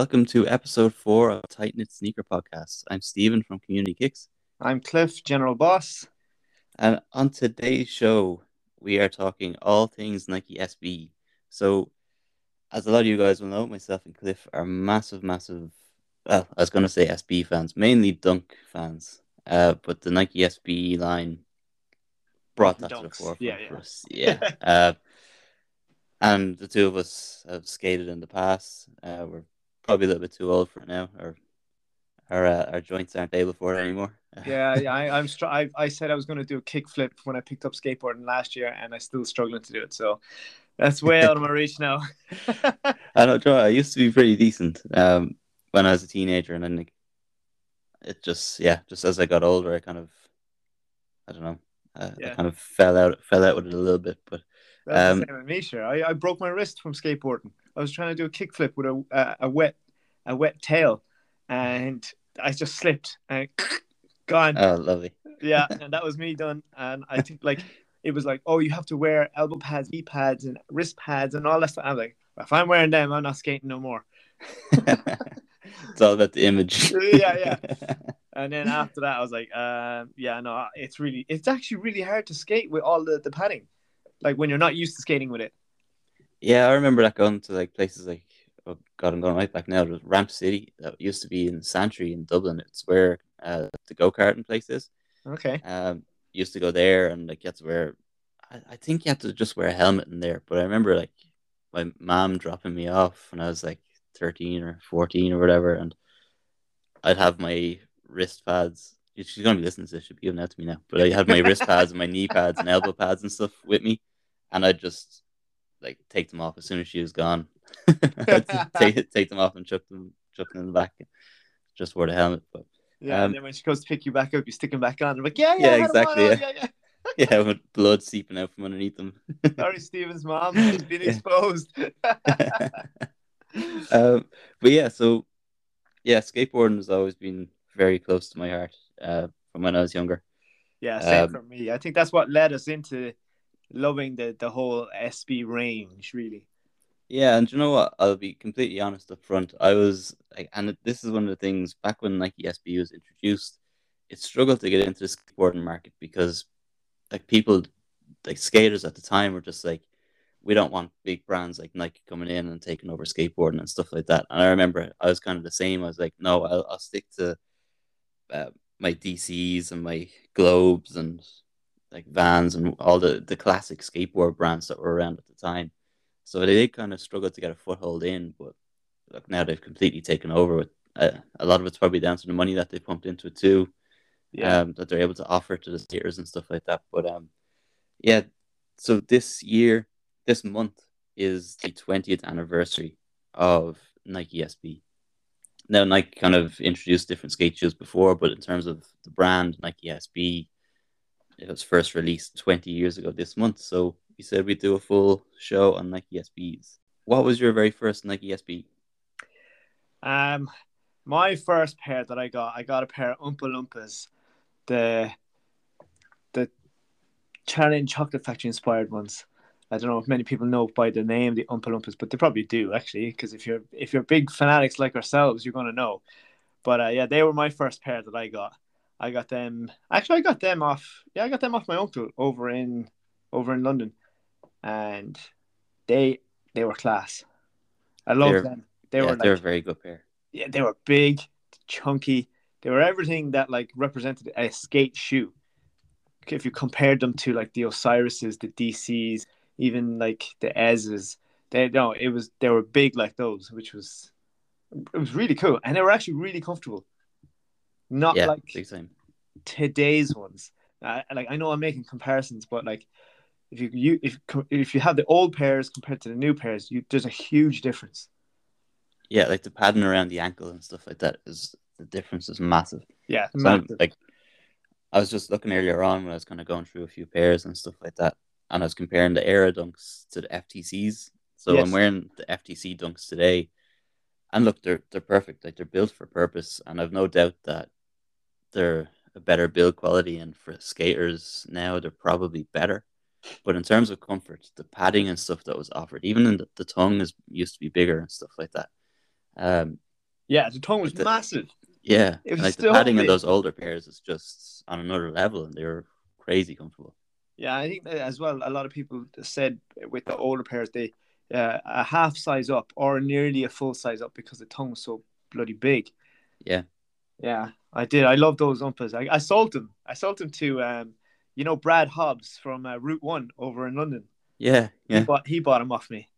welcome to episode four of Tight Knit Sneaker Podcast. I'm Stephen from Community Kicks. I'm Cliff, General Boss. And on today's show, we are talking all things Nike SB. So, as a lot of you guys will know, myself and Cliff are massive, massive, well, I was going to say SB fans, mainly Dunk fans. Uh, but the Nike SB line brought that Dunks. to the forefront yeah, yeah. for us. Yeah. uh, and the two of us have skated in the past. Uh, we're probably a little bit too old for it now. Our our uh, our joints aren't able for it anymore. yeah, I, I'm str- I, I said I was going to do a kickflip when I picked up skateboarding last year, and I'm still struggling to do it. So that's way out of my reach now. I know, Joe. I used to be pretty decent um, when I was a teenager, and then it just yeah, just as I got older, I kind of I don't know, uh, yeah. I kind of fell out fell out with it a little bit, but that's um, the same with me, sure. I, I broke my wrist from skateboarding. I was trying to do a kickflip with a, a, a wet a wet tail, and I just slipped and gone. Oh, lovely. Yeah, and that was me done. And I think like it was like, oh, you have to wear elbow pads, knee pads, and wrist pads, and all that stuff. I'm like, if I'm wearing them, I'm not skating no more. it's all about the image. yeah, yeah. And then after that, I was like, uh, yeah, no, it's really, it's actually really hard to skate with all the, the padding like when you're not used to skating with it. Yeah, I remember that going to like places like oh god, I'm going right back now. It was Ramp City that used to be in Santry in Dublin. It's where uh, the go karting place is. Okay. Um, used to go there and like you had to wear. I, I think you had to just wear a helmet in there. But I remember like my mom dropping me off when I was like 13 or 14 or whatever, and I'd have my wrist pads. She's gonna be listening to this. She'll be giving out to me now. But I had my wrist pads and my knee pads and elbow pads and stuff with me and I'd just like take them off as soon as she was gone. take take them off and chuck them chuck them in the back. Just wore the helmet, but yeah. Um, and then when she goes to pick you back up, you stick them back on. I'm like, yeah, yeah, yeah exactly, yeah. yeah, yeah. yeah, with blood seeping out from underneath them. Sorry, Steven's mom has been exposed. um, but yeah, so yeah, skateboarding has always been very close to my heart uh, from when I was younger. Yeah, same um, for me. I think that's what led us into loving the the whole SB range, really. Yeah, and you know what? I'll be completely honest up front. I was like, and this is one of the things back when Nike SB was introduced, it struggled to get into the skateboarding market because, like, people, like skaters at the time were just like, we don't want big brands like Nike coming in and taking over skateboarding and stuff like that. And I remember I was kind of the same. I was like, no, I'll, I'll stick to uh, my DCs and my globes and like Vans and all the the classic skateboard brands that were around at the time. So they did kind of struggle to get a foothold in, but look now they've completely taken over. With uh, a lot of it's probably down to the money that they pumped into it too. Yeah, um, that they're able to offer to the skaters and stuff like that. But um, yeah. So this year, this month is the twentieth anniversary of Nike SB. Now Nike kind of introduced different skate shoes before, but in terms of the brand Nike SB it was first released 20 years ago this month. So we said we'd do a full show on Nike SBs. What was your very first Nike SB? Um, my first pair that I got, I got a pair of Oompa Loompas, the the Challenge Chocolate Factory inspired ones. I don't know if many people know by the name the Oompa Loompas, but they probably do actually, because if you're if you're big fanatics like ourselves, you're gonna know. But uh, yeah, they were my first pair that I got. I got them. Actually, I got them off. Yeah, I got them off my uncle over in over in London, and they they were class. I love them. They yeah, were like, they're a very good pair. Yeah, they were big, chunky. They were everything that like represented a skate shoe. If you compared them to like the Osiris's, the DCs, even like the Ez's, they no, it was they were big like those, which was it was really cool, and they were actually really comfortable not yeah, like today's ones. Uh, like I know I'm making comparisons, but like if you, you if if you have the old pairs compared to the new pairs, you there's a huge difference. Yeah, like the padding around the ankle and stuff like that is the difference is massive. Yeah, so massive. like I was just looking earlier on when I was kind of going through a few pairs and stuff like that, and I was comparing the Era Dunks to the FTCs. So yes. I'm wearing the FTC Dunks today, and look, they're they're perfect. Like they're built for purpose, and I've no doubt that they're a better build quality, and for skaters now they're probably better. But in terms of comfort, the padding and stuff that was offered, even in the, the tongue is used to be bigger and stuff like that. Um, Yeah, the tongue was The- massive. Yeah, It was like the padding in big. those older pairs is just on another level, and they were crazy comfortable. Yeah, I think that as well. A lot of people said with the older pairs, they uh, a half size up or nearly a full size up because the tongue was so bloody big. Yeah. Yeah, I did. I love those Oompas. I, I sold them. I sold them to, um, you know, Brad Hobbs from uh, Route One over in London. Yeah, yeah. He bought he bought them off me.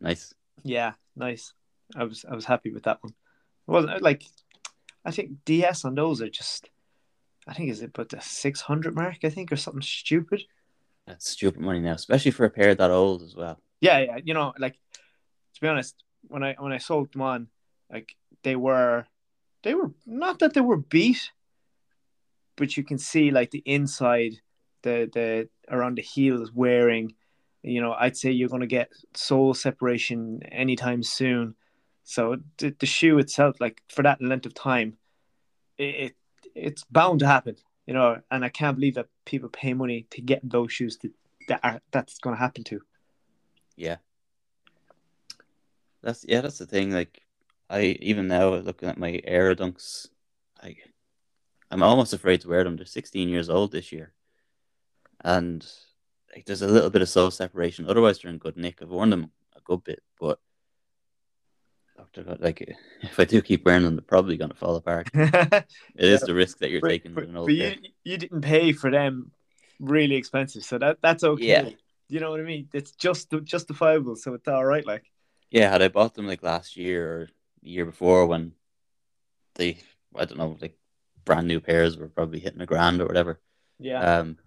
nice. Yeah, nice. I was I was happy with that one. It wasn't like I think DS on those are just I think is it but the six hundred mark I think or something stupid. That's stupid money now, especially for a pair that old as well. Yeah, yeah. You know, like to be honest, when I when I sold them on, like they were they were not that they were beat, but you can see like the inside, the the around the heels wearing. You know, I'd say you're going to get sole separation anytime soon. So the, the shoe itself, like for that length of time, it, it it's bound to happen. You know, and I can't believe that people pay money to get those shoes to, that are, that's going to happen to. Yeah, that's yeah, that's the thing. Like, I even now looking at my Air Dunks, like, I'm almost afraid to wear them. They're 16 years old this year, and like, there's a little bit of sole separation. Otherwise, they're in good nick. I've worn them a good bit, but oh, like, if I do keep wearing them, they're probably going to fall apart. It is Yeah. the risk that you're but, taking but- with an old but you you didn't pay for them really expensive, so that that's okay. Yeah. You know what I mean? It's just justifiable, so it's all right. Like, Yeah, had I bought them like last year or the year before when they, I don't know, like brand new pairs were probably hitting a grand or whatever, yeah, um,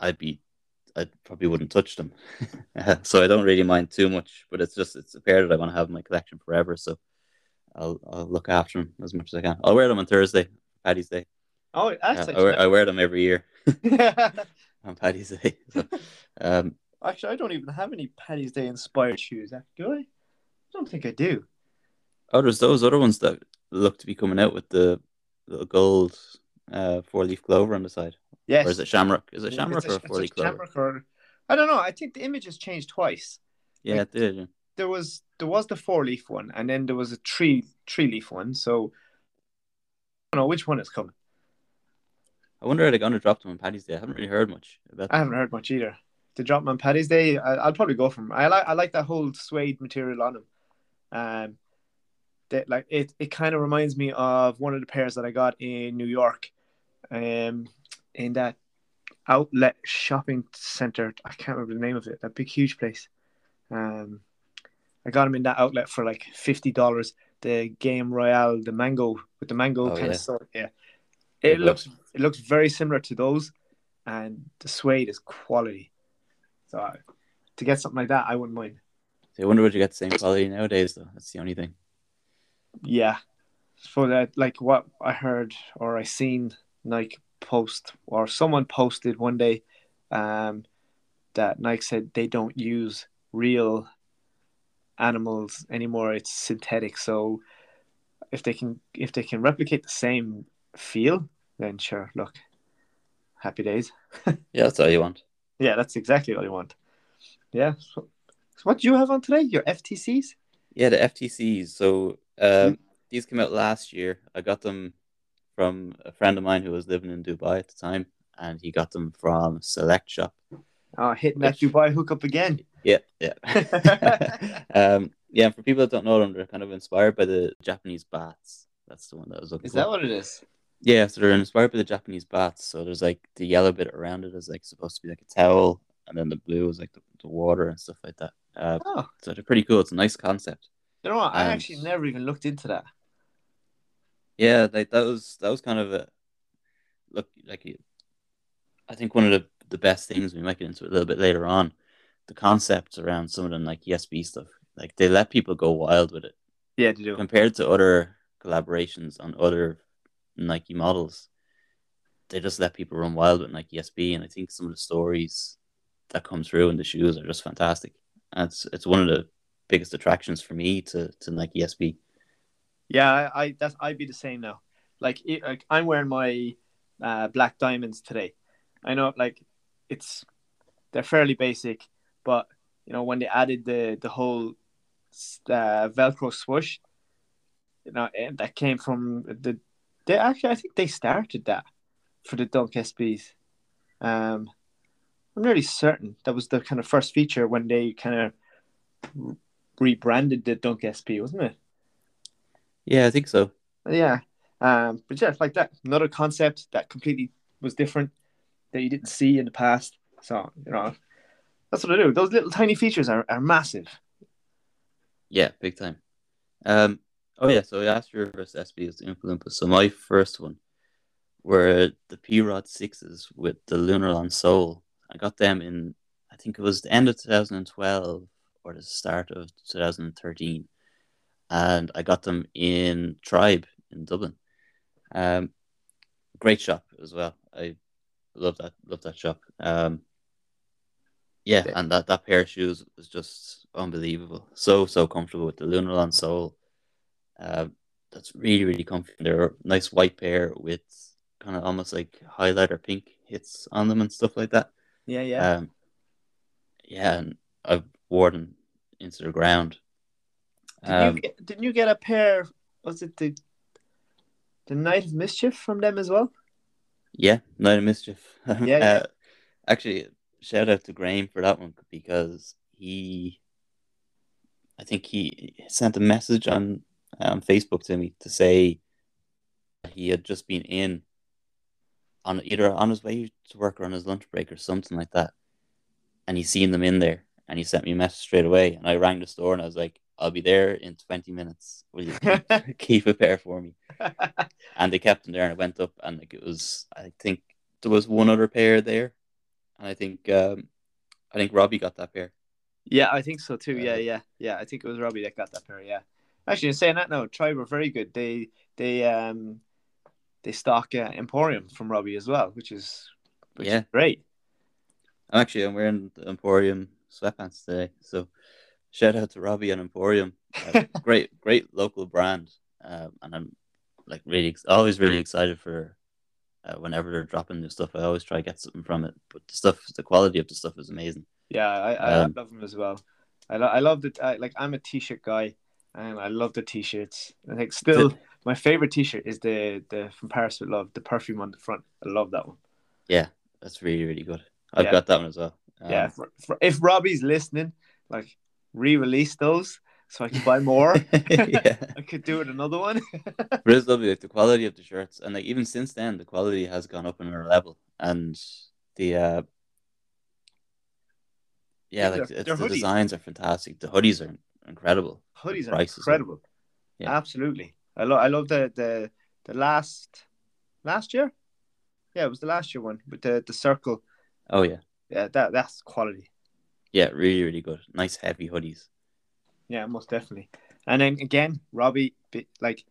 I'd be, I probably wouldn't touch them. so I don't really mind too much, but it's just, it's a pair that I want to have in my collection forever. So I'll, I'll look after them as much as I can. I'll wear them on Thursday, Paddy's Day. oh, Uh, I, wear, I wear them every year actually. on Paddy's Day. So, um, actually, I don't even have any Paddy's Day inspired shoes. Do I? I don't think I do. Oh, there's those other ones that look to be coming out with the little gold uh, four leaf clover on the side. Yes, Or is it Shamrock? Is it Shamrock It's or a four leaf clover? Shamrock or I don't know. I think the image has changed twice. Yeah, it did. yeah. There was there was the four leaf one, and then there was a three three leaf one. So I don't know which one is coming. I wonder are they going to drop them on Paddy's Day? I haven't really heard much about I haven't heard much either. To drop them on Paddy's Day, I, I'll probably go for them. I like I like that whole suede material on them. Um, that like it it kind of reminds me of one of the pairs that I got in New York, um, in that outlet shopping center. I can't remember the name of it. That big huge place. Um, I got them in that outlet for like fifty dollars. The Game Royale, the mango with the mango Oh, kind yeah. of sort. Yeah, Good it looks it looks very similar to those, and the suede is quality. So I- to get something like that, I wouldn't mind. I wonder would you get the same quality nowadays though. That's the only thing. Yeah, for that, like what I heard or I seen Nike post or someone posted one day, um, that Nike said they don't use real animals anymore. It's synthetic. So if they can if they can replicate the same feel, then sure. Look, happy days. Yeah, that's all you want. Yeah, that's exactly what you want. Yeah. So, so what do you have on today? Your FTCs? Yeah, the FTCs. So um, Hmm. these came out last year. I got them from a friend of mine who was living in Dubai at the time, and he got them from Select Shop. Oh, hitting that Which- Dubai hookup again. Yeah, yeah. um, yeah, for people that don't know them, they're kind of inspired by the Japanese bats. That's the one that I was looking Is for. that what it is? Yeah, so they're inspired by the Japanese bats. So there's like the yellow bit around it is like supposed to be like a towel, and then the blue is like the, the water and stuff like that. Uh, Oh, so they're pretty cool. It's a nice concept. You know what? I Um, actually never even looked into that. Yeah, like that was that was kind of a look like I think one of the the best things we might get into a little bit later on. The concepts around some of them like ESB stuff, like they let people go wild with it Yeah, to do. compared to other collaborations on other Nike models. They just let people run wild with Nike SB, and I think some of the stories that come through in the shoes are just fantastic. And it's it's one of the biggest attractions for me to to Nike SB. Yeah, I, I that's I'd be the same now. Like, it, like I'm wearing my uh, black diamonds today. I know, like, it's they're fairly basic, but you know when they added the the whole uh, Velcro swoosh, you know, and that came from the. They actually, I think they started that for the Dunk SBs. Um, I'm nearly certain that was the kind of first feature when they kind of rebranded the Dunk SB, wasn't it? Yeah, I think so. Yeah. Um, but yeah, like that, another concept that completely was different that you didn't see in the past. So, you know, that's what I do. Those little tiny features are, are massive. Yeah, big time. Um, oh yeah, so I asked your first SB was the Oompa So my first one were the P Rod sixes with the Lunar Lunarlon sole. I got them in, I think it was the end of 2012 or the start of 2013, and I got them in Tribe in Dublin. Um, great shop as well. I love that. Love that shop. Um, yeah, and that, that pair of shoes was just unbelievable. So so comfortable with the Lunarlon sole. Uh, that's really really comfy. They're a nice white pair with kind of almost like highlighter pink hits on them and stuff like that. Yeah, yeah, Um, yeah, and I've worn them into the ground. Did Um, you get, didn't you get a pair? Was it the the Night of Mischief from them as well? Yeah, Night of Mischief. Yeah, yeah. Uh, actually, shout out to Graham for that one because he, I think he sent a message on on Facebook to me to say he had just been in on either on his way to work or on his lunch break or something like that, and he seen them in there, and he sent me a message straight away, and I rang the store and I was like, "I'll be there in twenty minutes. Will you keep, keep a pair for me?" and they kept them there and it went up and like it was I think there was one other pair there and I think um I think Robbie got that pair. yeah, I think so too. Uh, Yeah, yeah, yeah. I think it was Robbie that got that pair. Yeah. Actually, saying that now, Tribe were very good. They they um they stock uh, Emporium from Robbie as well, which is which Yeah. is great. I'm actually I'm wearing the Emporium sweatpants today. So shout out to Robbie and Emporium. Uh, great great local brand. Um, and I'm like really ex- always really excited for uh, whenever they're dropping new stuff. I always try to get something from it. But the stuff the quality of the stuff is amazing. Yeah, I, I, Um, love them as well. I, lo- I love the I, like I'm a t-shirt guy, and I love the t-shirts. I think still my favorite t-shirt is the the from Paris with Love, the perfume on the front. I love that one. Yeah, that's really, really good. I've Yeah. got that one as well. Um, yeah, for, for, if Robbie's listening, like re-release those so I can buy more. yeah. I could do it another one. But it's lovely, like the quality of the shirts, and like even since then, the quality has gone up another level, and the uh, yeah, like they're- it's, they're the hoodies. designs are fantastic. The hoodies are incredible. Hoodies are Prices are- incredible. Yeah. Absolutely. I love I love the the the last last year. Yeah, it was the last year one with the the circle. Oh yeah, Yeah, that that's quality. yeah, really, really good. Nice heavy hoodies. Yeah, most definitely. And then again, Robbie, like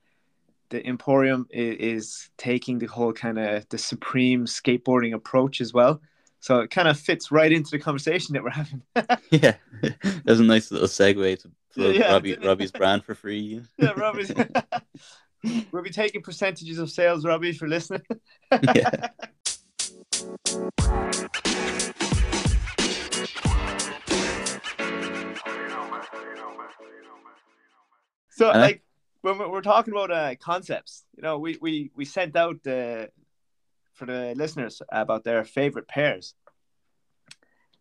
the Emporium is, is taking the whole kind of the supreme skateboarding approach as well. So it kind of fits right into the conversation that we're having. yeah, there's a nice little segue to plug Yeah. Robbie Robbie's brand for free. yeah, Robbie's. we'll be taking percentages of sales, Robbie, for listening. yeah, So, Uh-huh. like, when we're we're talking about uh, concepts, you know, we, we, we sent out the for the listeners about their favorite pairs,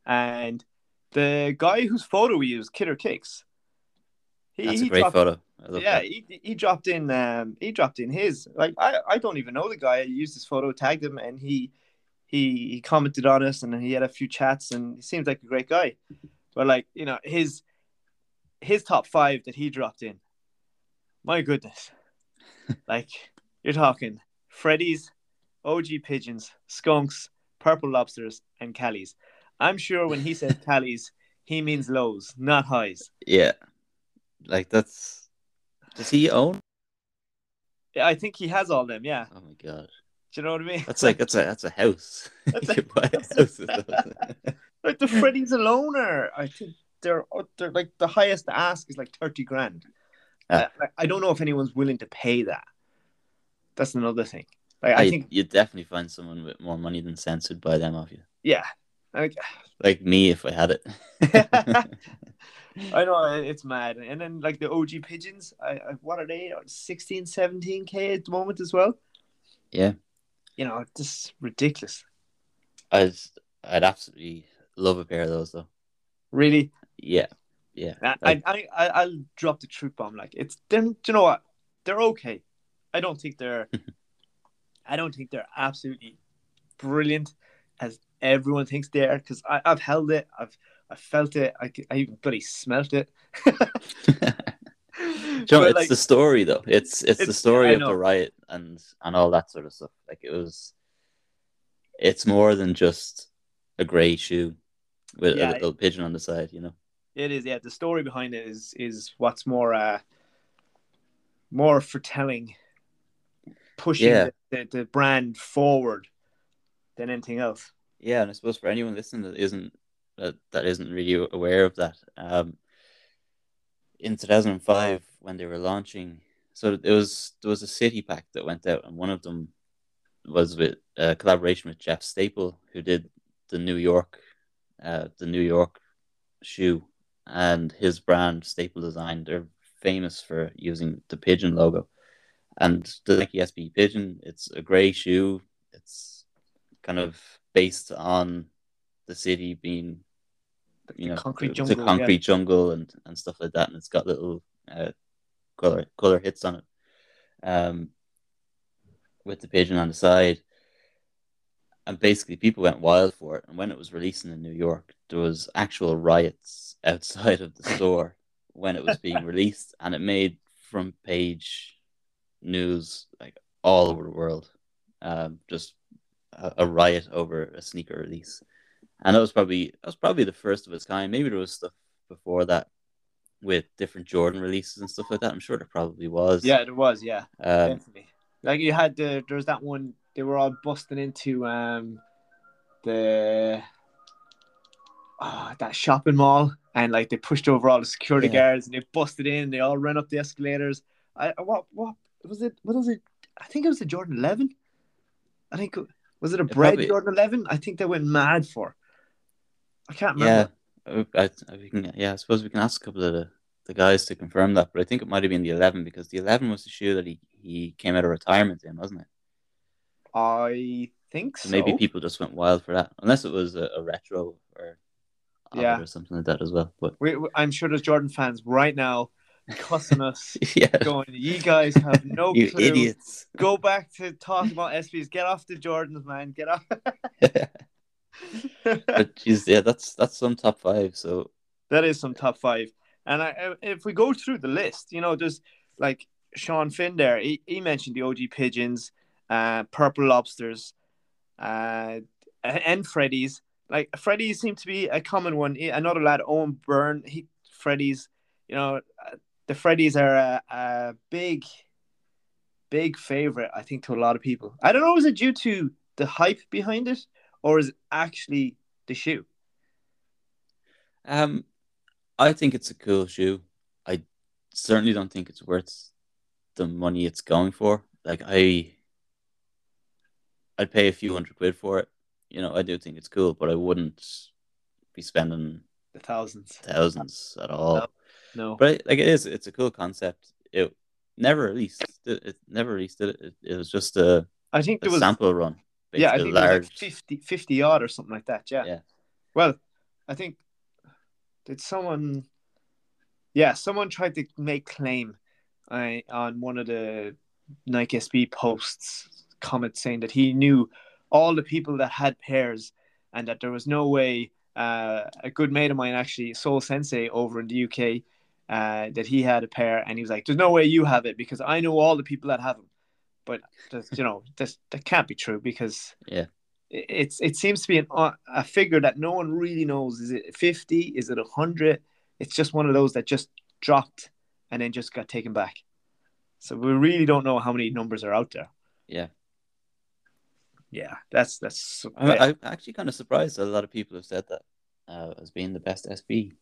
and the guy whose photo we used, Kidder Kicks, he, that's he a great dropped, photo. Yeah, that. he, he dropped in um he dropped in his like I, I don't even know the guy. I used his photo, tagged him, and he he he commented on us, and he had a few chats, and he seems like a great guy. But like you know his his top five that he dropped in, my goodness, like you're talking Freddy's, OG pigeons, skunks, purple lobsters, and callies. I'm sure when he says callies, he means lows, not highs. Yeah, like that's. Does he own? Yeah, I think he has all them. Yeah, Oh my god. Do you know what I mean? That's like that's a that's a house. That's a- house. like the Freddy's a loner. I think they're they're like the highest ask is like thirty grand. Ah. I, I don't know if anyone's willing to pay that. That's another thing. Like I I think, you'd definitely find someone with more money than sense who'd buy them off you. yeah, like, Like me if I had it. I know it's mad. And then like the OG pigeons, I, I what are they? 16, 17 k at the moment as well. Yeah, You know, just ridiculous. I'd I'd absolutely love a pair of those though. Really, Yeah, yeah. I, I, I, I'll drop the truth bomb. Like it's them. Do you know what? They're okay. I don't think they're. I don't think they're absolutely brilliant as everyone thinks they are. Because I've held it. I've I felt it. I, I even bloody smelt it. Do you know, it's like, the story though. It's it's, the story I of the riot and and all that sort of stuff. Like it was, it's more than just a grey shoe with Yeah. a little pigeon on the side. You know. It is, yeah. The story behind it is is what's more uh more foretelling, pushing Yeah. the, the, the brand forward than anything else. Yeah, and I suppose for anyone listening that isn't that, that isn't really aware of that, um, in two thousand and five when they were launching, so it was there was a city pack that went out, and one of them was with a collaboration with Jeff Staple, who did the New York, uh, the New York shoe, and his brand Staple Design. They're famous for using the pigeon logo, and the Nike SB Pigeon. It's a grey shoe. It's kind of based on the city being you know concrete the, jungle, the yeah. concrete jungle and and stuff like that and it's got little uh, color color hits on it. Um with the pigeon on the side. And basically people went wild for it. And when it was releasing in New York there was actual riots outside of the store when it was being released. And it made front page news like all over the world. Um just a, a riot over a sneaker release and that was probably that was probably the first of its kind. Maybe there was stuff before that with different Jordan releases and stuff like that. I'm sure there probably was. Yeah, there was, yeah, Um, definitely. Like you had the there was that one they were all busting into um the oh, that shopping mall and like they pushed over all the security Yeah. guards and they busted in. They all ran up the escalators. I what what was it? What was it? I think it was the Jordan Eleven. I think was it a bread probably- Jordan Eleven? I think they went mad for. I can't remember. yeah. I, I, can, yeah, I suppose we can ask a couple of the, the guys to confirm that, but I think it might have been the 11 because the 11 was the shoe that he, he came out of retirement in, wasn't it? I think so. So maybe people just went wild for that, unless it was a, a retro or Yeah. or something like that as well. But We, we- I'm sure there's Jordan fans right now cussing us, yeah, going, "You guys have no you clue. idiots. Go back to talking about SBs. Get off the Jordans, man. Get off." but geez, yeah, that's that's some top five. So that is some top five. And I, if we go through the list, you know, there's like Sean Finn there. He, he mentioned the OG pigeons, uh, purple lobsters, uh, and Freddy's. Like Freddy's seemed to be a common one. He- Another lad, Owen Byrne, he Freddy's. You know, uh, the Freddy's are a, a big, big favorite. I think to a lot of people. I don't know. Is it due to the hype behind it, or is it actually the shoe? Um, I think it's a cool shoe. I certainly don't think it's worth the money it's going for. Like I, I'd pay a few hundred quid for it. You know, I do think it's cool, but I wouldn't be spending The thousands. thousands at all. No. But like it is, it's a cool concept. It never released. It, it never released it. It, it was just a, I think a there was sample run. Yeah, I think there was like 50, 50 odd or something like that. Yeah. Yeah. Well, I think did someone yeah, someone tried to make claim uh, on one of the Nike SB posts comment saying that he knew all the people that had pairs and that there was no way uh, a good mate of mine actually Soul Sensei over in the UK uh, that he had a pair and he was like there's no way you have it because I know all the people that have them but that's, you know that's, that can't be true because Yeah. it- it's it seems to be an, uh, a figure that no one really knows is it 50 is it 100 it's just one of those that just dropped and then just got taken back so we really don't know how many numbers are out there Yeah. yeah that's that's I'm, I'm actually kind of surprised that a lot of people have said that uh, as being the best SB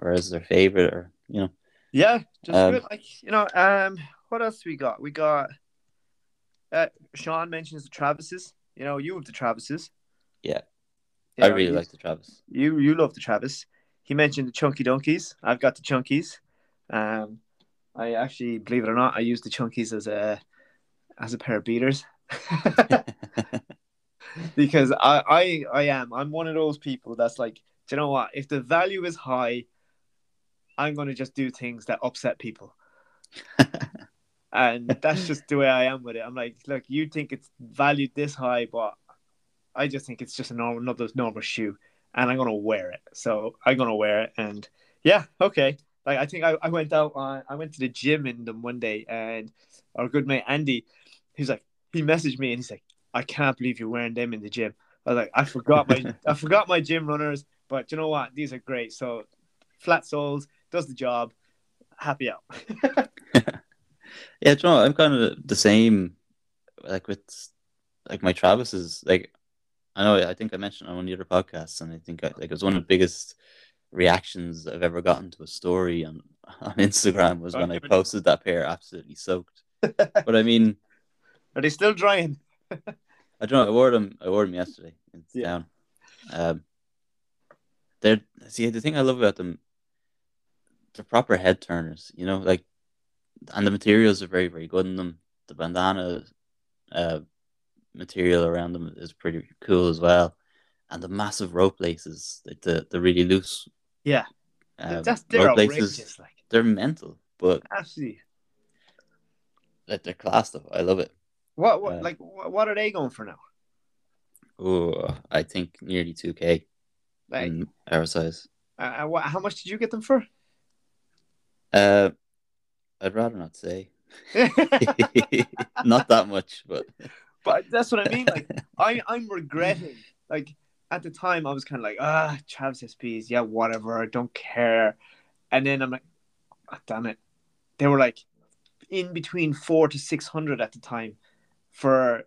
or as their favorite, or you know, Yeah, just Um. Like you know, um, what else we got? We got. Uh, Sean mentions the Travises. You know, you have the Travises. Yeah. You I know, really you, like the Travis. you. You love the Travis. he mentioned the chunky dunkys. I've got the chunkies. Um, I actually, believe it or not, I use the chunkies as a as a pair of beaters. because I, I I am I'm one of those people that's like, do you know what? If the value is high, I'm gonna just do things that upset people. and that's just the way I am with it. I'm like, look, you think it's valued this high, but I just think it's just a normal, another normal shoe, and I'm gonna wear it. So I'm gonna wear it, and yeah, okay. Like I think I, I went out on I went to the gym in them one day, and our good mate Andy, he's like he messaged me and he's like, I can't believe you're wearing them in the gym. I was like, I forgot my I forgot my gym runners, but you know what? These are great. So flat soles does the job. Happy out. yeah, you know, I'm kind of the same. Like with like my Travis is like I know I think I mentioned on one of the other podcasts, and I think I, like it was one of the biggest reactions I've ever gotten to a story on on Instagram was when I posted that pair absolutely soaked. but I mean, are they still drying? I don't know. I wore them. I wore them yesterday. It's yeah. down. Um, they're see the thing I love about them. They're proper head turners, you know, like, and the materials are very very good in them. The bandana uh, material around them is pretty cool as well, and the massive rope laces, like the the really loose. Yeah, um, that's they're rope laces. Like they're mental, but absolutely, like they're class stuff. I love it. What what uh, like what are they going for now? Oh, I think nearly two k. Like our size. Uh, what, how much did you get them for? Uh, I'd rather not say. not that much, but but that's what I mean. Like I I'm regretting. Like at the time, I was kind of like, ah, Travis SBs, yeah, whatever, I don't care. And then I'm like, oh, damn it, they were like in between four to six hundred at the time for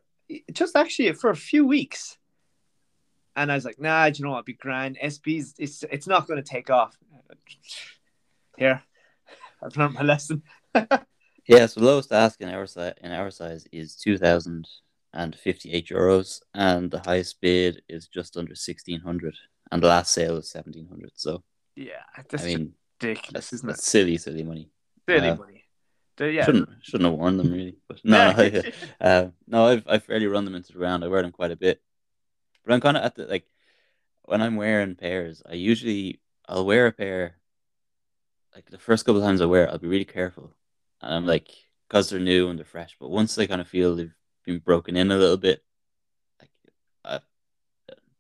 just actually for a few weeks. And I was like, nah, you know what, be grand. SBs, it's it's not going to take off. Here, I've learned my lesson. yeah, so lowest ask in our size in our size is two thousand and fifty eight euros, and the highest bid is just under sixteen hundred, and the last sale was seventeen hundred. So yeah, that's I mean, ridiculous, isn't it? Silly, silly money. Silly uh, money yeah. Shouldn't shouldn't have worn them really, but no, I, uh, no, I've I've fairly run them into the round. I wear them quite a bit, but I'm kind of at the like when I'm wearing pairs. I usually I'll wear a pair. Like the first couple of times I wear, it, I'll be really careful, and I'm like because they're new and they're fresh. But once they kind of feel they've been broken in a little bit, like I,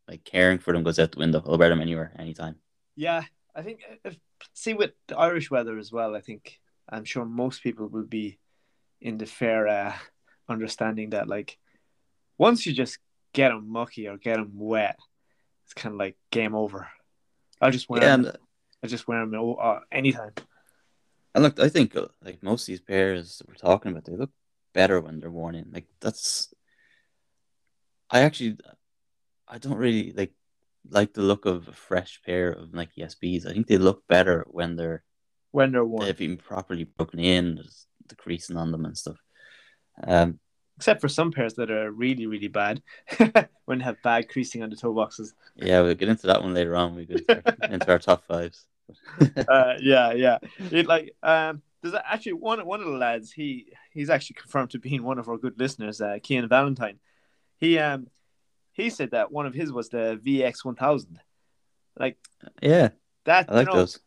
like caring for them goes out the window. I'll wear them anywhere, anytime. Yeah, I think if, uh, see with the Irish weather as well. I think I'm sure most people will be in the fair uh, understanding that like once you just get them mucky or get them wet, it's kind of like game over. I just wear yeah, them. I just wear them uh, anytime. And look, I think uh, like most of these pairs that we're talking about, they look better when they're worn in. Like that's, I actually, I don't really like like the look of a fresh pair of Nike SBs. I think they look better when they're when they're worn. They've been properly broken in, there's the creasing on them and stuff. Um, Except for some pairs that are really, really bad when they have bad creasing on the toe boxes. Yeah, we'll get into that one later on. We get into our top fives. uh, yeah, yeah. It, like um, there's actually one one of the lads. He he's actually confirmed to being one of our good listeners, uh, Kian Valentine. He um he said that one of his was the VX one thousand. Like yeah, that I like you know, those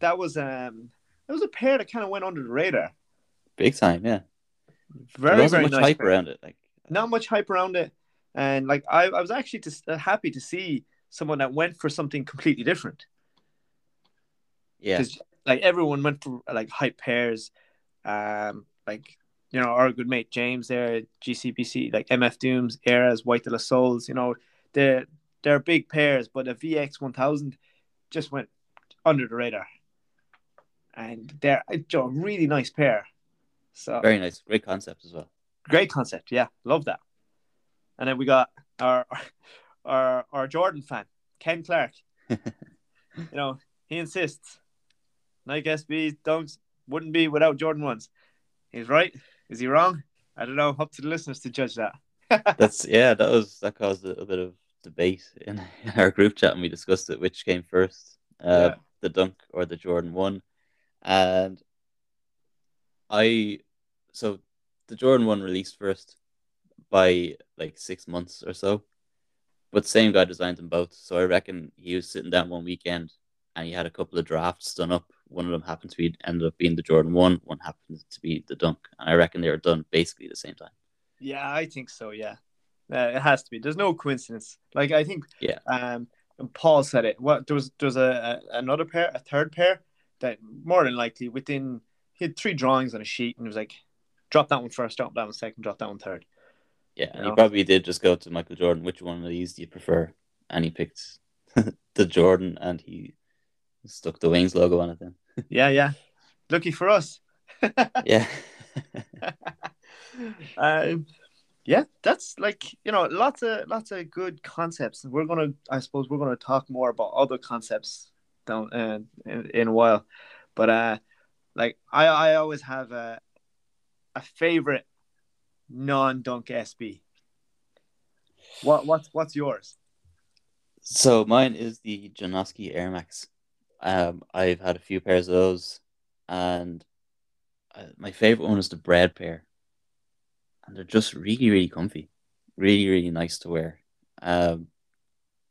that was um that was a pair that kind of went under the radar. Big time, yeah. Very, there wasn't very much nice hype pair. around it. Like not much hype around it, and like I, I was actually just uh, happy to see someone that went for something completely different. Yeah, like everyone went for like hype pairs, um, like you know our good mate James there, GCBC, like MF Dooms, Eras, White de la Souls, you know they're they're big pairs, but a VX one thousand just went under the radar and they're a really nice pair. So very nice, great concept as well. Great concept, yeah, love that. And then we got our our our Jordan fan, Ken Clark. you know, he insists Nike SB don't wouldn't be without Jordan ones. He's right. Is he wrong? I don't know. Up to the listeners to judge that. That's yeah. That was that caused a, a bit of debate in, our group chat, and we discussed it. Which came first? Uh, the Dunk or the Jordan One, and I so the Jordan One released first by like six months or so, but same guy designed them both. So I reckon he was sitting down one weekend and he had a couple of drafts done up. One of them happened to be ended up being the Jordan One. One happened to be the Dunk, and I reckon they were done basically the same time. Yeah, I think so. Yeah, uh, it has to be. There's no coincidence. Like I think. Yeah. Um, Paul said it. What there was there was a, a another pair, a third pair that more than likely within he had three drawings on a sheet and it was like, drop that one first, drop that one second, drop that one third. Yeah, You and he probably did just go to Michael Jordan. Which one of these do you prefer? And he picked the Jordan, and he stuck the Wings logo on it. Then, Yeah, yeah. Lucky for us. yeah, um, yeah, that's like you know lots of lots of good concepts. We're gonna, I suppose, we're gonna talk more about other concepts down uh, in, in a while. But uh, like I, I always have a a favorite non-dunk SB. What what's what's yours? So mine is the Janoski Air Max. Um, I've had a few pairs of those, and uh, my favorite one is the bread pair, and they're just really, really comfy, really, really nice to wear. Um,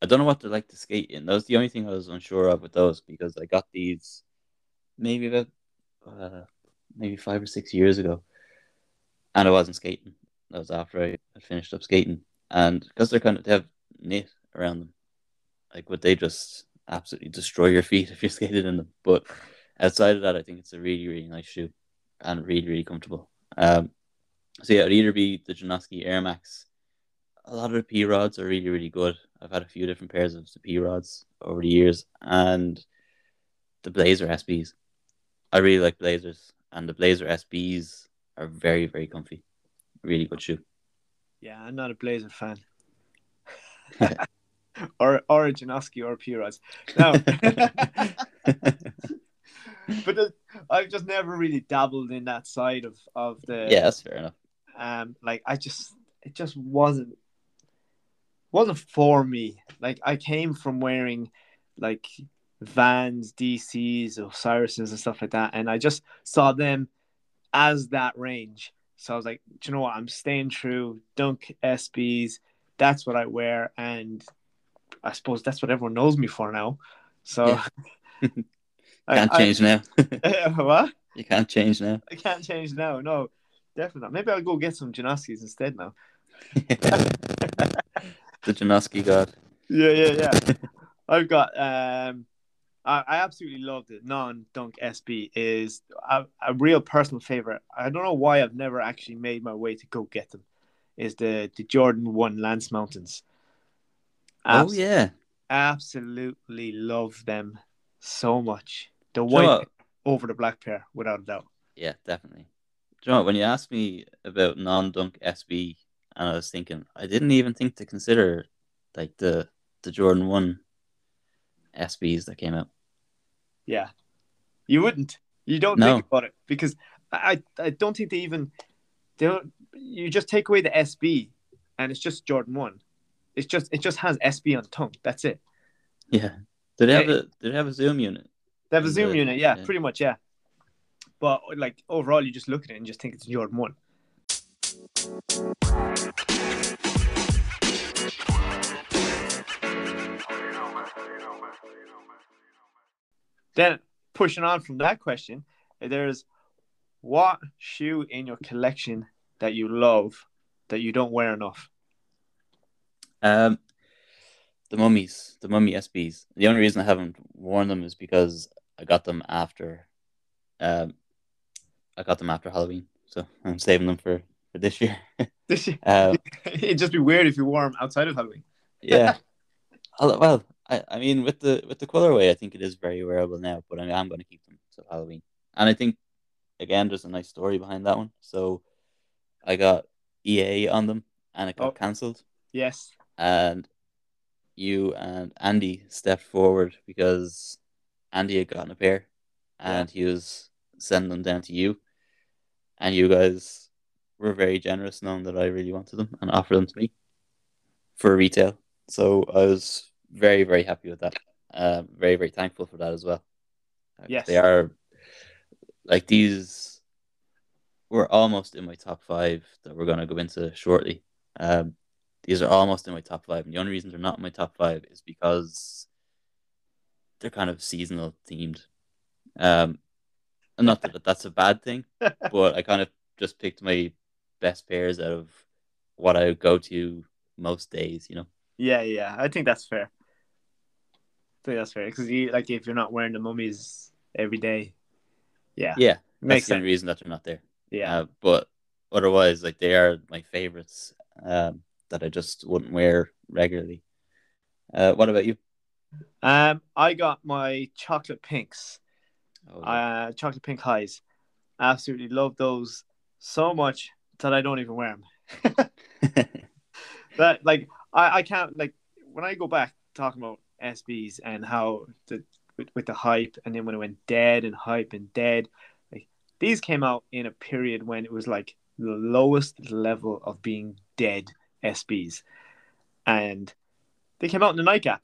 I don't know what they're like to skate in. That was the only thing I was unsure of with those because I got these maybe about uh, maybe five or six years ago, and I wasn't skating. That was after I had finished up skating, and because they're kind of they have knit around them, like would they just absolutely destroy your feet if you're skated in them? But outside of that, I think it's a really really nice shoe and really really comfortable. Um, so yeah, it'd either be the Janoski Air Max. A lot of the P rods are really really good. I've had a few different pairs of the P rods over the years, and the Blazer SBs. I really like Blazers, and the Blazer SBs are very very comfy. Really good shoe. Yeah, I'm not a Blazer fan. or or a Janoski or a P-Rods. No. but I've just never really dabbled in that side of of the yeah, that's fair enough. um like I just it just wasn't wasn't for me. Like I came from wearing like Vans, DCs, Osiris's and stuff like that, and I just saw them as that range. So I was like, Do you know what? I'm staying true. Dunk SBs. That's what I wear, and I suppose that's what everyone knows me for now. So Yeah. I- Can't I- change now. what? you can't change now. I can't change now. No, definitely not. Maybe I'll go get some Janoskis instead now. the Janoski god. Yeah, yeah, yeah. I've got um I, I absolutely loved it. non-dunk SB is a, a real personal favorite. I don't know why I've never actually made my way to go get them. Is the the Jordan One Lance Mountains. Oh yeah. absolutely love them so much. The Do you know white over the black pair, without a doubt. Yeah, definitely. Do you know what? When you asked me about non-dunk SB, and I was thinking, I didn't even think to consider like the the Jordan One SBs that came out. Yeah, you wouldn't. You don't No. think about it because I I don't think they even they don't. You just take away the SB, and it's just Jordan One. It's just it just has SB on the tongue. That's it. Yeah. Did they have a Did they have a zoom unit? They have a zoom the- unit, yeah, yeah. pretty much, yeah. But like overall, you just look at it and just think it's Jordan One. Then pushing on from that question, there's what shoe in your collection that you love that you don't wear enough? Um, the mummies, the mummy SBs. The only reason I haven't worn them is because I got them after, um, I got them after Halloween, so I'm saving them for for this year. This um, it'd just be weird if you wore them outside of Halloween. yeah. Well, I, I mean, with the with the colorway, I think it is very wearable now. But I am going to keep them till Halloween, and I think again, there's a nice story behind that one. So, I got EA on them, and it got Oh. cancelled. Yes. And you and Andy stepped forward because Andy had gotten a pair and he was sending them down to you. And you guys were very generous knowing that I really wanted them and offered them to me for retail. So I was very, very happy with that. Uh, very, very thankful for that as well. Uh, Yes. They are like these were almost in my top five that we're gonna go into shortly. Um these are almost in my top five. And the only reason they're not in my top five is because they're kind of seasonal themed. Um and not that that's a bad thing, but I kind of just picked my best pairs out of what I go to most days, you know. Yeah, yeah. I think that's fair. I think that's fair because you like if you're not wearing the mummies every day. Yeah, Yeah, makes that's the reason that they're not there. Yeah, Uh, but otherwise, like they are my favorites um, that I just wouldn't wear regularly. Uh, what about you? um, I got my chocolate pinks, Oh, uh, chocolate pink highs. Absolutely love those so much that I don't even wear them. that like I, I can't like when I go back talking about SBs and how the with, with the hype and then when it went dead and hype and dead like these came out in a period when it was like the lowest level of being dead SBs and they came out in the nightcap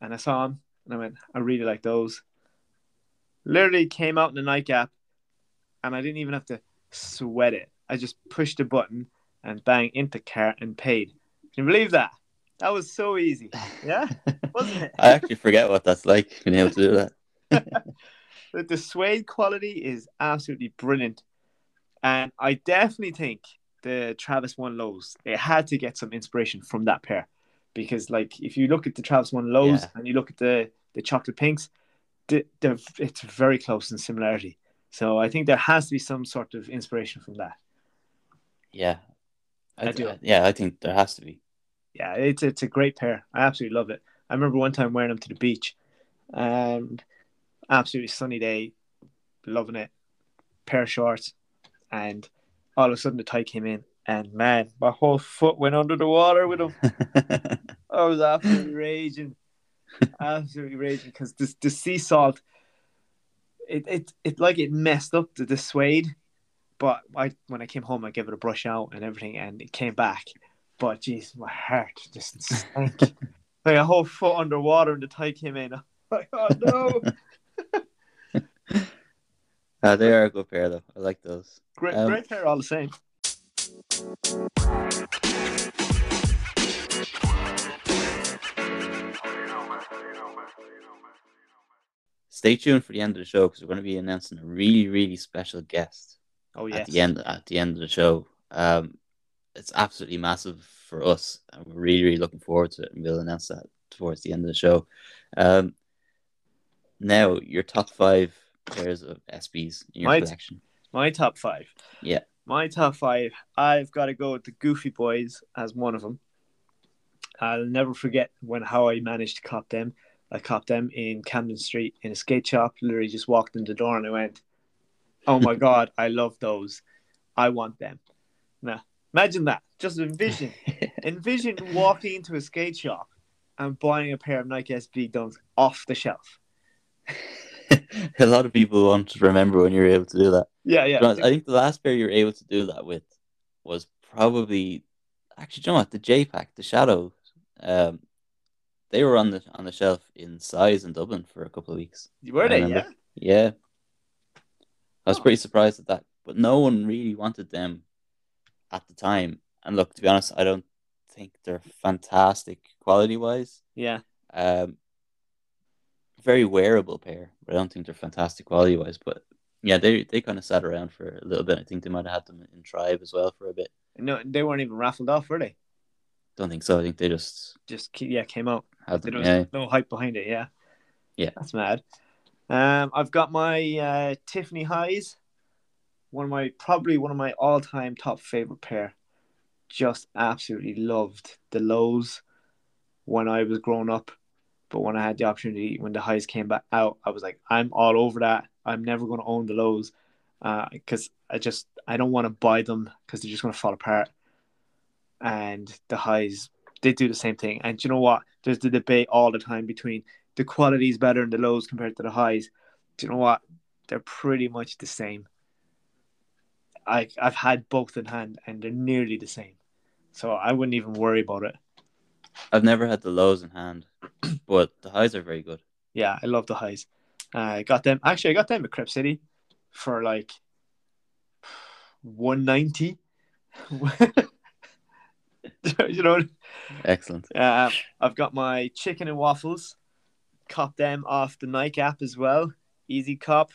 and I saw them and I went I really like those literally came out in the nightcap and I didn't even have to sweat it I just pushed a button and bang into cart and paid can you believe that? That was so easy. Yeah, wasn't it? I actually forget what that's like being able to do that. The, the suede quality is absolutely brilliant. And I definitely think the Travis One lows, it had to get some inspiration from that pair. Because like if you look at the Travis One lows Yeah. and you look at the, the chocolate pinks, the, the, it's very close in similarity. So I think there has to be some sort of inspiration from that. Yeah, I do. Yeah, I think there has to be. yeah, it's it's a great pair. I absolutely love it. I remember one time wearing them to the beach, and absolutely sunny day, loving it. Pair of shorts, and all of a sudden the tide came in, and man, my whole foot went under the water with him. I was absolutely raging, absolutely raging because this the sea salt, it it it like it messed up the, the suede, but I when I came home I gave it a brush out and everything, and it came back. But geez, my heart just sank. like a whole foot underwater, and the tide came in. I'm like, oh no! Uh, they are a good pair, though. I like those. Great, Um, great pair, all the same. Stay tuned for the end of the show because we're going to be announcing a really, really special guest Oh yes, at the end. At the end of the show, um, it's absolutely massive for us, and we're really, really looking forward to it. And we'll announce that towards the end of the show. Um, now, your top five pairs of SBs in your Right. collection. My top five. Yeah. My top five. I've got to go with the Goofy Boys as one of them. I'll never forget when how I managed to cop them. I copped them in Camden Street in a skate shop. Literally just walked in the door and I went, "Oh my god, I love those. I want them." Now, imagine that. Just envision, envision walking into a skate shop and buying a pair of Nike SB Dunks off the shelf. a lot of people won't remember when you were able to do that. Yeah, yeah. Honest, I think the last pair you were able to do that with was probably actually, do you know what? The J Pack, the Shadow. Um, they were on the on the shelf in size in Dublin for a couple of weeks. Were they? Yeah. Yeah, I was Oh. pretty surprised at that, but no one really wanted them at the time. And look, to be honest, I don't think they're fantastic quality wise. Yeah. Um, very wearable pair, but I don't think they're fantastic quality wise. But yeah, they they kind of sat around for a little bit. I think they might have had them in Tribe as well for a bit. No, they weren't even raffled off, were they? Don't think so. I think they just Just yeah, came out. had There them. was Yeah, no hype behind it. Yeah. Yeah. That's mad. Um, I've got my uh, Tiffany highs. One of my probably one of my all-time top favorite pair. Just absolutely loved the lows when I was growing up, but when I had the opportunity, when the highs came back out, I was like, I'm all over that. I'm never going to own the lows uh, because I just I don't want to buy them because they're just going to fall apart. And the highs, they do the same thing. And you know what? There's the debate all the time between the quality is better in the lows compared to the highs. Do you know what? They're pretty much the same. I I've had both in hand and they're nearly the same. So I wouldn't even worry about it. I've never had the lows in hand, but the highs are very good. Yeah, I love the highs. I got them. Actually, I got them at Crepe City for like one ninety. you know. Excellent. Uh, I've got my chicken and waffles. Cop them off the Nike app as well. Easy cop.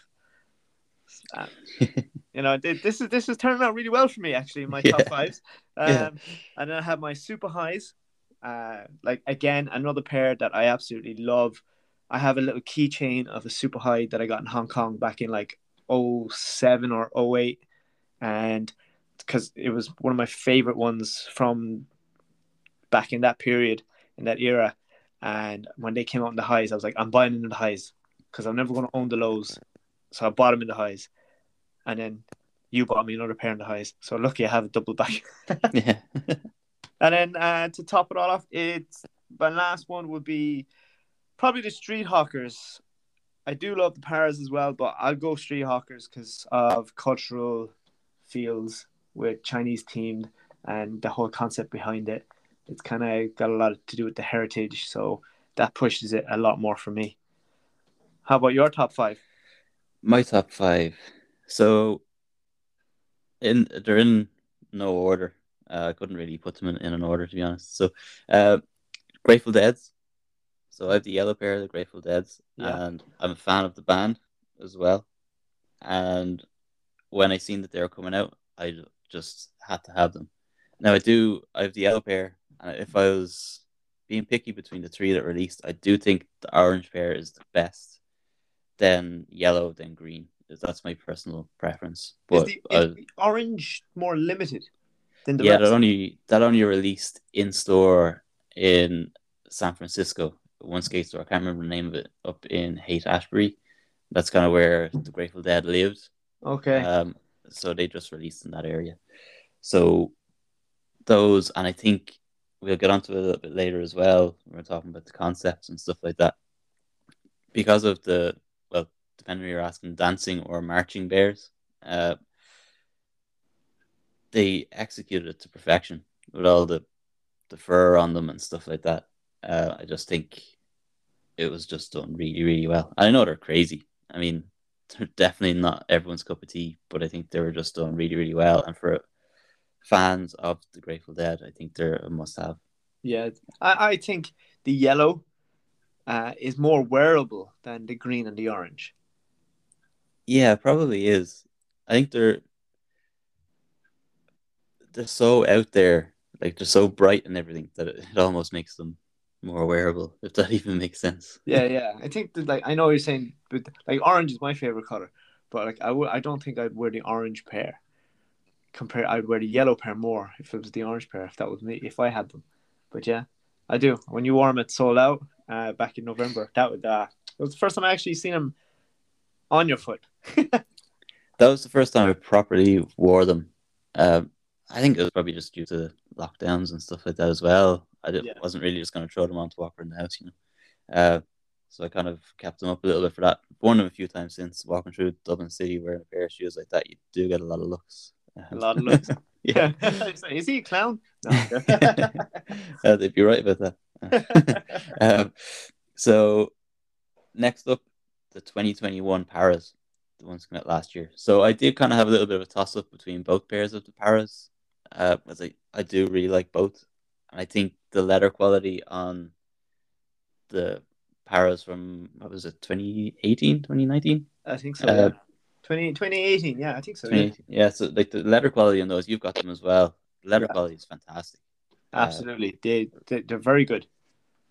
Uh, you know, this is this is turning out really well for me actually. My top Yeah. fives. Um, Yeah. And then I have my super highs. Uh, like again, another pair that I absolutely love. I have a little keychain of a super high that I got in Hong Kong back in like 07 or 08. and because it was one of my favorite ones from back in that period in that era. And when they came out in the highs, I was like, I'm buying in the highs because I'm never going to own the lows. So I bought them in the highs, and then you bought me another pair in the highs. So lucky I have a double back. yeah. And then uh, to top it all off, it's my last one would be probably the Street Hawkers. I do love the Parras as well, but I'll go Street Hawkers because of cultural feels with Chinese themed and the whole concept behind it. It's kind of got a lot to do with the heritage, so that pushes it a lot more for me. How about your top five? My top five. So, in they're in no order. Uh, I couldn't really put them in, in an order to be honest. So, uh, Grateful Dead's. So I have the yellow pair of the Grateful Dead's, Yeah. and I'm a fan of the band as well. And when I seen that they were coming out, I just had to have them. Now I do. I have the yellow pair, and if I was being picky between the three that released, I do think the orange pair is the best. Then yellow, then green. That's my personal preference. But is, the, is the orange more limited than the yeah, rest? that only that only released in store in San Francisco, one skate store. I can't remember the name of it. Up in Haight Ashbury, that's kind of where the Grateful Dead lived. Okay. Um, so they just released in that area. So those, and I think we'll get onto it a little bit later as well. We're talking about the concepts and stuff like that. Because of the well, depending if you're asking dancing or marching bears, uh, they executed it to perfection with all the the fur on them and stuff like that. Uh, I just think it was just done really, really well. I know they're crazy. I mean, they're definitely not everyone's cup of tea, but I think they were just done really, really well. And for fans of the Grateful Dead, I think they're a must-have. Yeah, I, I think the yellow uh, is more wearable than the green and the orange. Yeah, probably is. I think they're they're so out there, like they're so bright and everything that it, it almost makes them more wearable, if that even makes sense. Yeah, yeah. I think that like I know what you're saying, but like orange is my favorite color, but like I w- I don't think I'd wear the orange pair. Compare, I'd wear the yellow pair more if it was the orange pair. If that was me, if I had them. But yeah, I do. When you wore them at Sold Out uh, back in November, that would uh, it was the first time I actually seen them on your foot. That was the first time I properly wore them. Um, I think it was probably just due to lockdowns and stuff like that as well. I Yeah. wasn't really just going to throw them on to walk around the house, you know. Uh, so I kind of kept them up a little bit for that. Worn them a few times since walking through Dublin City wearing a pair of shoes like that. You do get a lot of looks. A lot of looks. yeah. is he a clown? No. uh, they'd be right about that. um, so next up, the 2021 Parras, the ones coming out last year. So I did kind of have a little bit of a toss up between both pairs of the Parras, uh, as I, I do really like both. And I think the leather quality on the Parras from, what was it, 2018, 2019? I think so. Uh, yeah. 20, 2018, yeah, I think so. Yeah. 20, yeah, so like the leather quality on those, you've got them as well. The leather Yeah. quality is fantastic. Uh, Absolutely, they, they they're very good.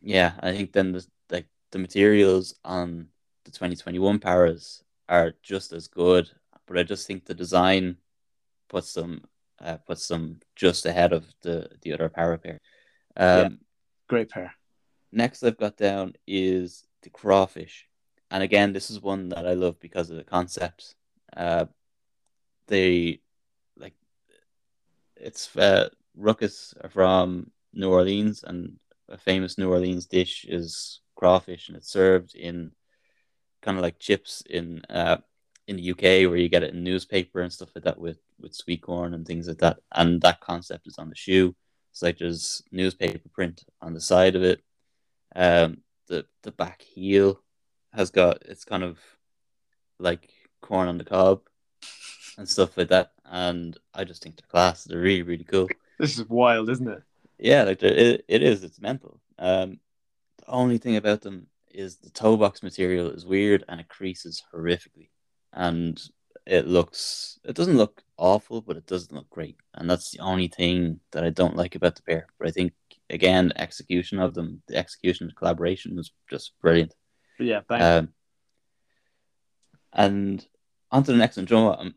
Yeah, I think then the like the materials on the 2021 Parras are just as good, but I just think the design puts them uh, puts them just ahead of the the other power pair. Um, Yeah. Great pair. Next, I've got down is the crawfish, and again, this is one that I love because of the concept. Uh, they like it's uh, ruckus are from New Orleans, and a famous New Orleans dish is crawfish, and it's served in kind of like chips in uh in the UK, where you get it in newspaper and stuff like that with with sweet corn and things like that. And that concept is on the shoe. It's like there's newspaper print on the side of it. Um, the the back heel has got it's kind of like corn on the cob and stuff like that. And I just think they're class. They're really, really cool. This is wild, isn't it? Yeah, like it, it is. It's mental. Um, the only thing about them is the toe box material is weird and it creases horrifically, and it looks. It doesn't look awful, but it doesn't look great, and that's the only thing that I don't like about the pair. But I think again, execution of them, the execution, of the collaboration was just brilliant. Yeah. Um, and on to the next one, Joe. I'm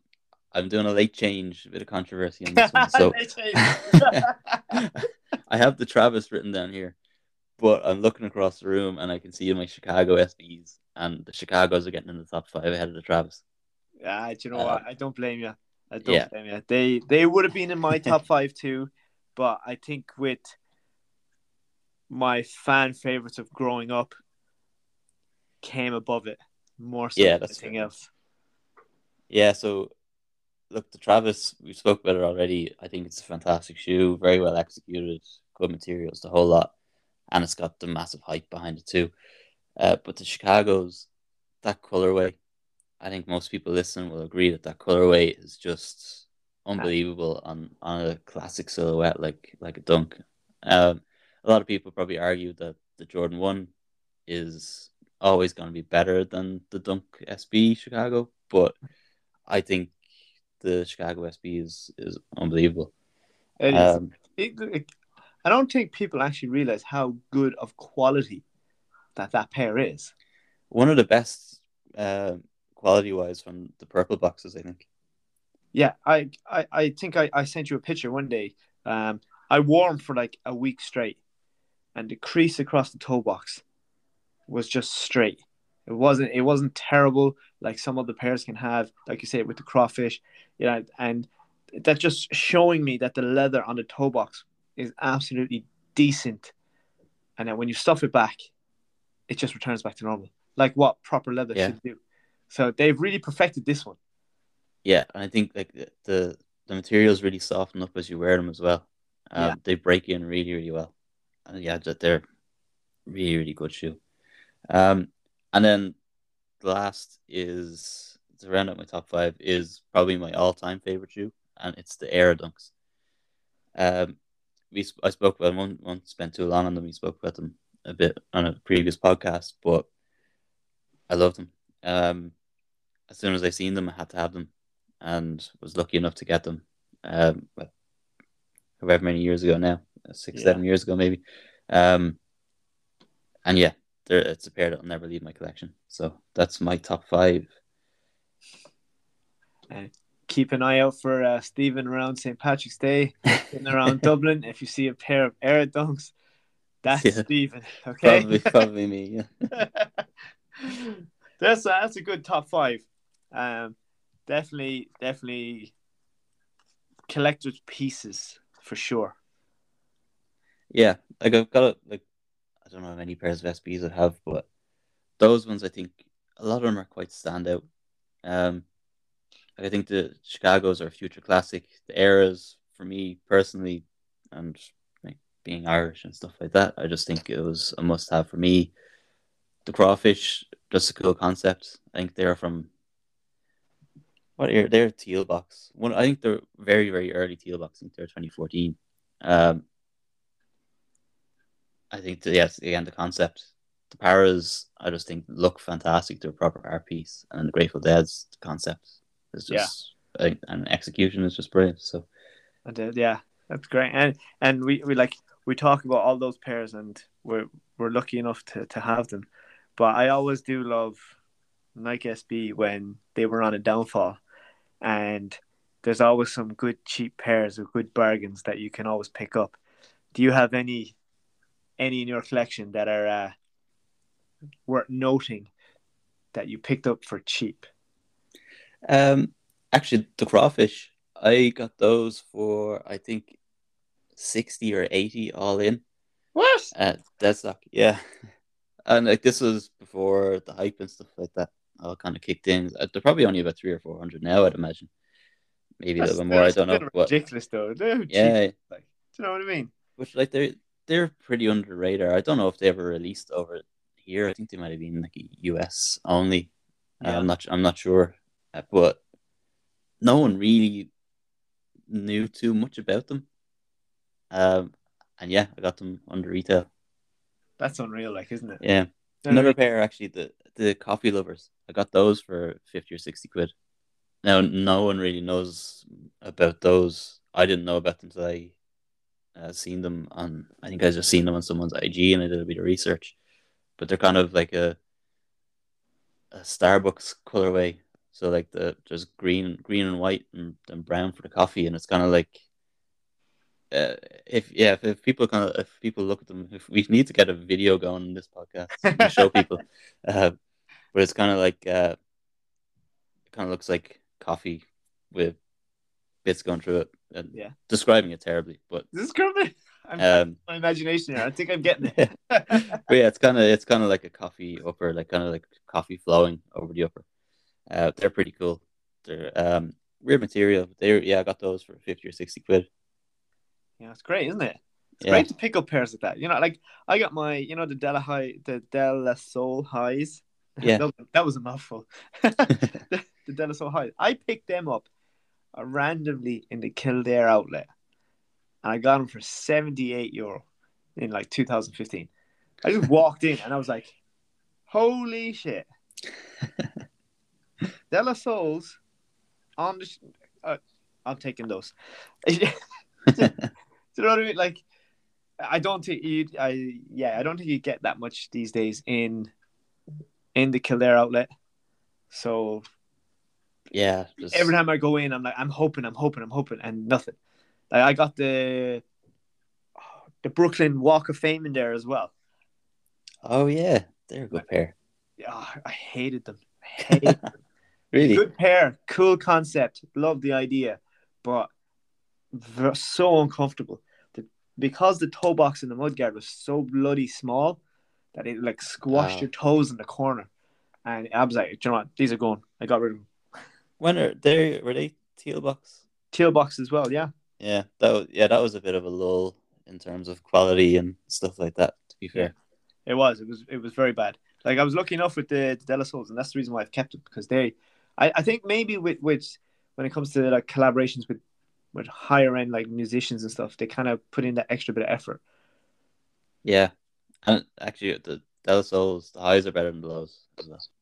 I'm doing a late change, a bit of controversy on this one. So I have the Travis written down here, but I'm looking across the room and I can see in my Chicago SBs, and the Chicago's are getting in the top five ahead of the Travis. Yeah, do you know Uh, what? I don't blame you. I don't yeah. blame you. They they would have been in my top five too, but I think with my fan favorites of growing up came above it more so Yeah, than anything fair. else. Yeah, so look, the Travis, we spoke about it already. I think it's a fantastic shoe, very well executed, good materials, the whole lot, and it's got the massive hype behind it too. Uh, but the Chicago's, that colorway, I think most people listening will agree that that colorway is just unbelievable on on a classic silhouette like like a dunk. Um, a lot of people probably argue that the Jordan One is always going to be better than the Dunk SB Chicago, but I think the Chicago SB is is unbelievable. It is. Um, It- it- I don't think people actually realize how good of quality that that pair is. one of the best uh, quality wise from the purple boxes, I think. Yeah, I I, I think I, I sent you a picture one day. Um, I wore them for like a week straight, and the crease across the toe box was just straight. It wasn't it wasn't terrible like some other pairs can have, like you say with the crawfish, you know, and that's just showing me that the leather on the toe box is absolutely decent, and then when you stuff it back, it just returns back to normal, like what proper leather Yeah. should do. So they've really perfected this one. Yeah, and I think like the the, the materials really soften up as you wear them as well. Um, Yeah. They break in really really well, and yeah, that they're really really good shoe. Um, and then the last is to round out my top five is probably my all time favorite shoe, and it's the Air Dunks. Um, we I spoke about them, won't, won't spend too long on them. We spoke about them a bit on a previous podcast, but I love them. Um, as soon as I seen them, I had to have them, and was lucky enough to get them. Um, however many years ago now, six, Yeah. seven years ago maybe. Um, and yeah, they're, it's a pair that will never leave my collection. So that's my top five. keep an eye out for uh, Stephen around St. Patrick's Day in around Dublin. If you see a pair of air dunks, that's Yeah. Stephen. Okay, Probably, probably me. Yeah. that's a, that's a good top five. Um, definitely, definitely collector's pieces for sure. Yeah, like I've got a, like I don't know how many pairs of SBs I have, but those ones I think a lot of them are quite standout. Um, I think the Chicago's are a future classic. The eras for me personally, and being Irish and stuff like that, I just think it was a must-have for me. The crawfish, just a cool concept. I think they're from what year? They're teal box. One, I think they're very very early teal box. I think they're 2014. Um, I think the, yes, again the concept, the parras, I just think look fantastic. They're a proper art piece, and the Grateful Dead's concept is just uh, and execution is just brilliant. So And uh, yeah, that's great. And and we, we like we talk about all those pairs, and we're we're lucky enough to, to have them. But I always do love Nike SB when they were on a downfall, and there's always some good cheap pairs or good bargains that you can always pick up. Do you have any any in your collection that are uh, worth noting that you picked up for cheap? um, actually the crawfish, I got those for I think sixty or eighty all in. What? Uh, that's like yeah, and like this was before the hype and stuff like that all kind of kicked in. Uh, They're probably only about three or four hundred now, I'd imagine. Maybe a little bit more. I don't know. But ridiculous though. They're cheap. yeah, Like, do you know what I mean? which like they're they're pretty under radar. I don't know if they ever released over here. I think they might have been like US only. Uh, Yeah. I'm not. I'm not sure, uh, but no one really knew too much about them. Um, and yeah, I got them under retail. That's unreal, like, isn't it? Yeah, another pair actually. The the coffee lovers. I got those for fifty or sixty quid. Now, no one really knows about those. I didn't know about them until I uh, seen them on. I think I just seen them on someone's IG, and I did a bit of research. But they're kind of like a a Starbucks colorway. So like the there's green, green and white, and, and brown for the coffee, and it's kind of like. Uh, if yeah, if, if people kind of if people look at them, if we need to get a video going in this podcast to show people, uh, but it's kind of like uh, it kind of looks like coffee with bits going through it. And Yeah. describing it terribly, but This is good. I'm um, my imagination here. I think I'm getting it. but yeah, it's kind of it's kind of like a coffee upper, like kind of like coffee flowing over the upper. Uh, they're pretty cool. They're um weird material. They yeah, I got those for fifty or sixty quid. Yeah, it's great, isn't it? It's Yeah. great to pick up pairs like that. You know, like I got my, you know, the Della High, the De La Soul highs. Yeah. that, that was a mouthful. the, the De La Soul highs. I picked them up uh, randomly in the Kildare outlet, and I got them for seventy-eight euro in like 2015. I just walked in and I was like, "Holy shit!" De La Souls on the. Sh- uh, I'm taking those. Do you know what I mean? Like, I don't think you. I yeah, I don't think you get that much these days in in the Kildare outlet. So yeah, just, every time I go in, I'm like, I'm hoping, I'm hoping, I'm hoping, and nothing. Like I got the the Brooklyn Walk of Fame in there as well. oh yeah, they're a good pair. Yeah, I hated them. I hated them. Really, Good pair, cool concept, love the idea, but so uncomfortable. The, because the toe box in the mudguard was so bloody small that it like squashed Wow. your toes in the corner. And I was like, "Do you know what? These are gone. I got rid of them. when are they? Were they teal box? Teal box as well, yeah. Yeah, that was, yeah, that was a bit of a lull in terms of quality and stuff like that. To be fair, It was. It was. It was very bad. Like I was lucky enough with the, the De La Souls, and that's the reason why I've kept it because they, I, I think maybe with with when it comes to like collaborations with with higher end like musicians and stuff, they kind of put in that extra bit of effort. yeah, and actually the De La Souls, the highs are better than the lows.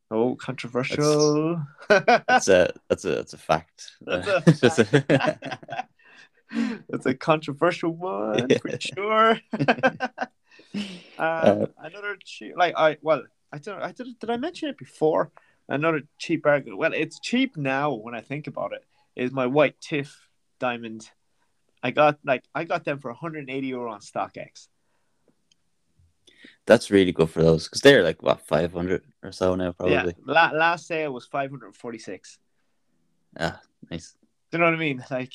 Oh, controversial. That's a that's a that's a fact. That's a That's a controversial one for Yeah. sure. Uh, um, another cheap, like I well, I don't, I did, did I mention it before? Another cheap bargain. Well, it's cheap now when I think about it. Is my white Tiff diamond? I got like I got them for 180 euro on StockX. that's really good for those because they're like what five hundred or so now, probably. Yeah, la- last sale was 546. Ah, nice. Do you know what I mean? Like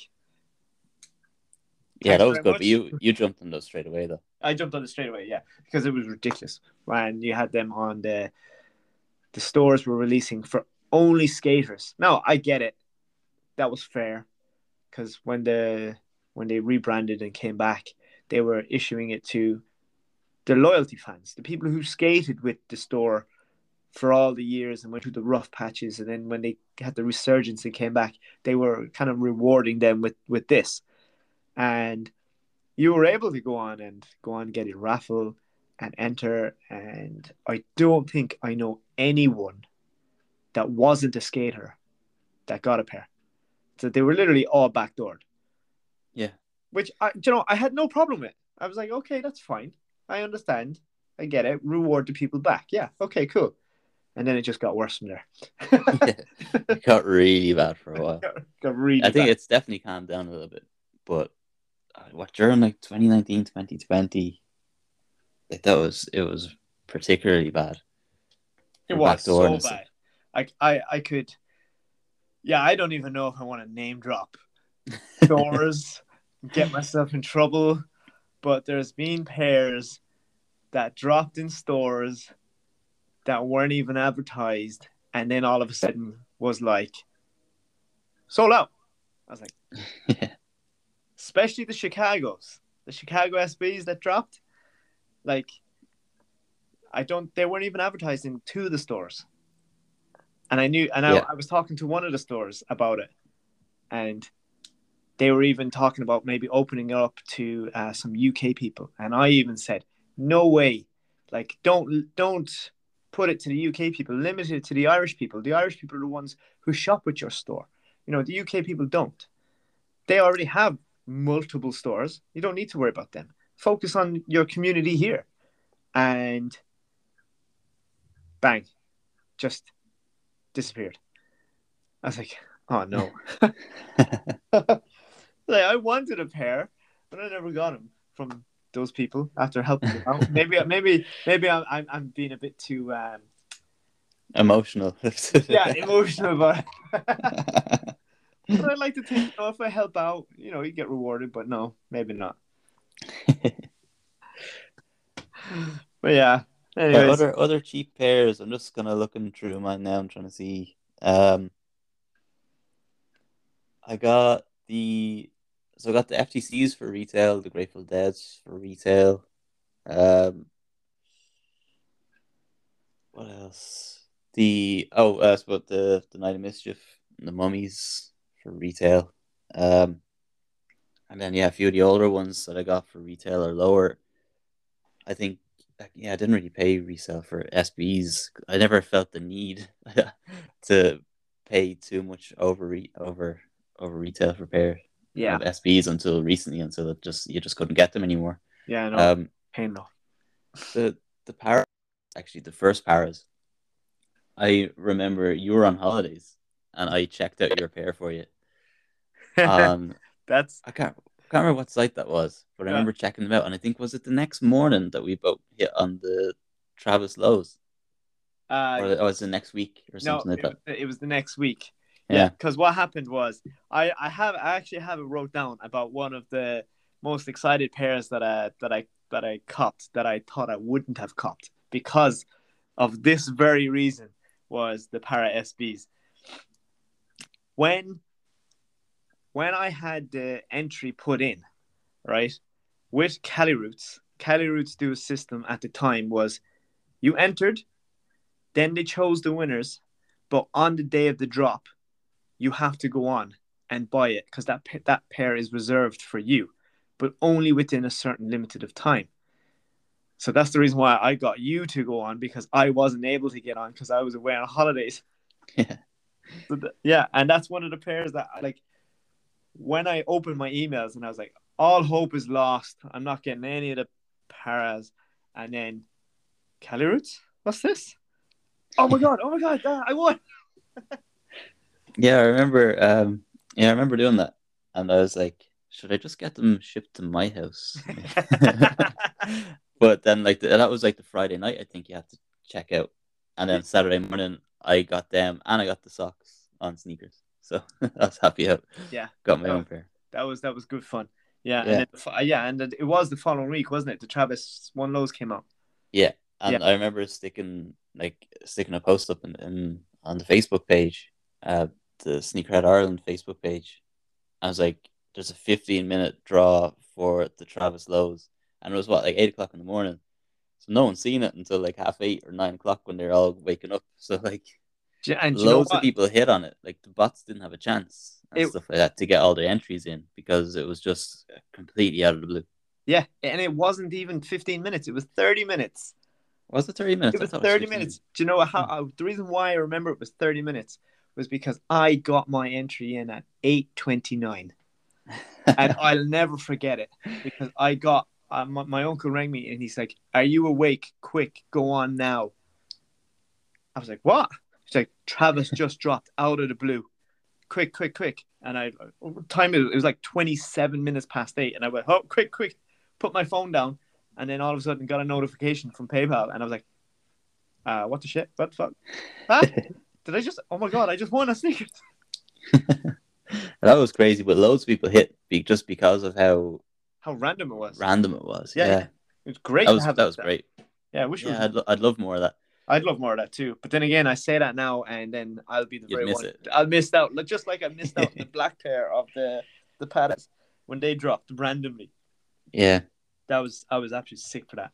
Yeah, that was good. much. But you you jumped on those straight away though. I jumped on it straight away, yeah, because it was ridiculous. When you had them on the the stores were releasing for only skaters. Now I get it, that was fair, because when the when they rebranded and came back, they were issuing it to the loyalty fans, the people who skated with the store for all the years and went through the rough patches, and then when they had the resurgence and came back, they were kind of rewarding them with with this, and you were able to go on and go on get a raffle and enter. And i don't think i know anyone that wasn't a skater that got a pair so they were literally all backdoored Yeah. which i you know i had no problem with i was like okay that's fine i understand i get it reward the people back yeah okay cool and then it just got worse from there yeah, it got really bad for a while. got really I think bad. it's definitely calmed down a little bit, but uh, what during like 2019, 2020, like that was it was particularly bad. It was so bad. Like I, I could, yeah, I don't even know if I want to name drop stores, get myself in trouble. But there's been pairs that dropped in stores that weren't even advertised, and then all of a sudden was like sold out. I was like, yeah. especially the Chicago's, the Chicago SBs that dropped. Like, I don't. They weren't even advertising to the stores, and I knew. And I, Yeah. I was talking to one of the stores about it, and they were even talking about maybe opening it up to uh, some UK people. And I even said, "No way! Like, don't don't put it to the UK people. Limit it to the Irish people. The Irish people are the ones who shop at your store. You know, the UK people don't. They already have multiple stores. You don't need to worry about them. Focus on your community here." And bang, just disappeared. I was like, "Oh no!" like I wanted a pair, but I never got them from those people after helping them out. maybe, maybe, maybe I'm, I'm, I'm being a bit too, um, Emotional. yeah, emotional about it. but I like to think, you know, if I help out, you know, you get rewarded. But no, maybe not. But yeah. Yeah, Anyways, other other cheap pairs. I'm just kind of looking through mine now. I'm trying to see. Um, I got the so I got the FTCs for retail, the Grateful Dead's for retail. Um, what else? The oh, uh, but the the Night of Mischief, and the Mummies for retail. Um, and then yeah, a few of the older ones that I got for retail are lower. I think yeah, I didn't really pay resale for SBs. I never felt the need to pay too much over re- over over retail for pair yeah, of SBs until recently, until it just you just couldn't get them anymore. yeah, no, Um, pain though. the the parra actually the first parras. I remember you were on holidays and I checked out your pair for you. Um, That's I can't can't remember what site that was, but I remember checking them out, and I think was it the next morning that we both hit on the Travis Lows, uh, or, or was it the next week or no, something like it, that? was, it was the next week. Yeah. because what happened was I I have I actually have it wrote down about one of the most excited pairs that I that I that I copped that I thought I wouldn't have copped because of this very reason was the parra SBs. When when I had the entry put in, right, with Caliroots, Cali Roots do a system at the time was you entered, then they chose the winners, but on the day of the drop, you have to go on and buy it because that that pair is reserved for you, but only within a certain limited of time. So that's the reason why I got you to go on because I wasn't able to get on because I was away on holidays. Yeah. So th- yeah, and that's one of the pairs that like when I opened my emails and I was like, all hope is lost. I'm not getting any of the parras. And then Caliroots, what's this? Oh my god! Oh my god! I won. Yeah, I remember. Um, yeah, I remember doing that, and I was like, should I just get them shipped to my house? but then, like the, that was like the Friday night. I think you had to check out, and then Saturday morning I got them, and I got the socks on sneakers. So I was happy out. Yeah. got my own pair. that was that was good fun. Yeah, Yeah. and then, yeah, and it was the following week, wasn't it? The Travis One Lows came out. Yeah, and Yeah. I remember sticking like sticking a post up in, in on the Facebook page, uh, the Sneakerhead Ireland Facebook page. I was like, "There's a 15 minute draw for the Travis Lows," and it was what like eight o'clock in the morning, so no one's seen it until like half eight or nine o'clock when they're all waking up. So like, And do you know loads of people hit on it. Like the bots didn't have a chance and It- stuff like that to get all their entries in because it was just completely out of the blue. Yeah, and it wasn't even 15 minutes. It was 30 minutes. Was it 30 minutes? It was thought 30 15. minutes. Do you know how uh, the reason why I remember it was 30 minutes was because I got my entry in at 8:29, and I'll never forget it because I got uh, my, my uncle rang me and he's like, "Are you awake? Quick, go on now." I was like, "What?" He's like, "Travis just dropped out of the blue. Quick, quick, quick!" And I time it, it was like 27 minutes past eight, and I went, "Oh, quick, quick!" Put my phone down, and then all of a sudden got a notification from PayPal, and I was like, uh, "What the shit? What the fuck? Huh? Did I just? Oh my god! I just won a sneakers." that was crazy, but loads of people hit be- just because of how How random it was. random it was. Yeah, Yeah, It was great. that to was have that was great. Yeah, I wish Yeah, I'd, lo- I'd love more of that. I'd love more of that too. But then again, I say that now, and then I'll be the You'd very one. it. I'll miss out, like, just like I missed out the black pair of the the paddocks when they dropped randomly. Yeah, That was I was absolutely sick for that.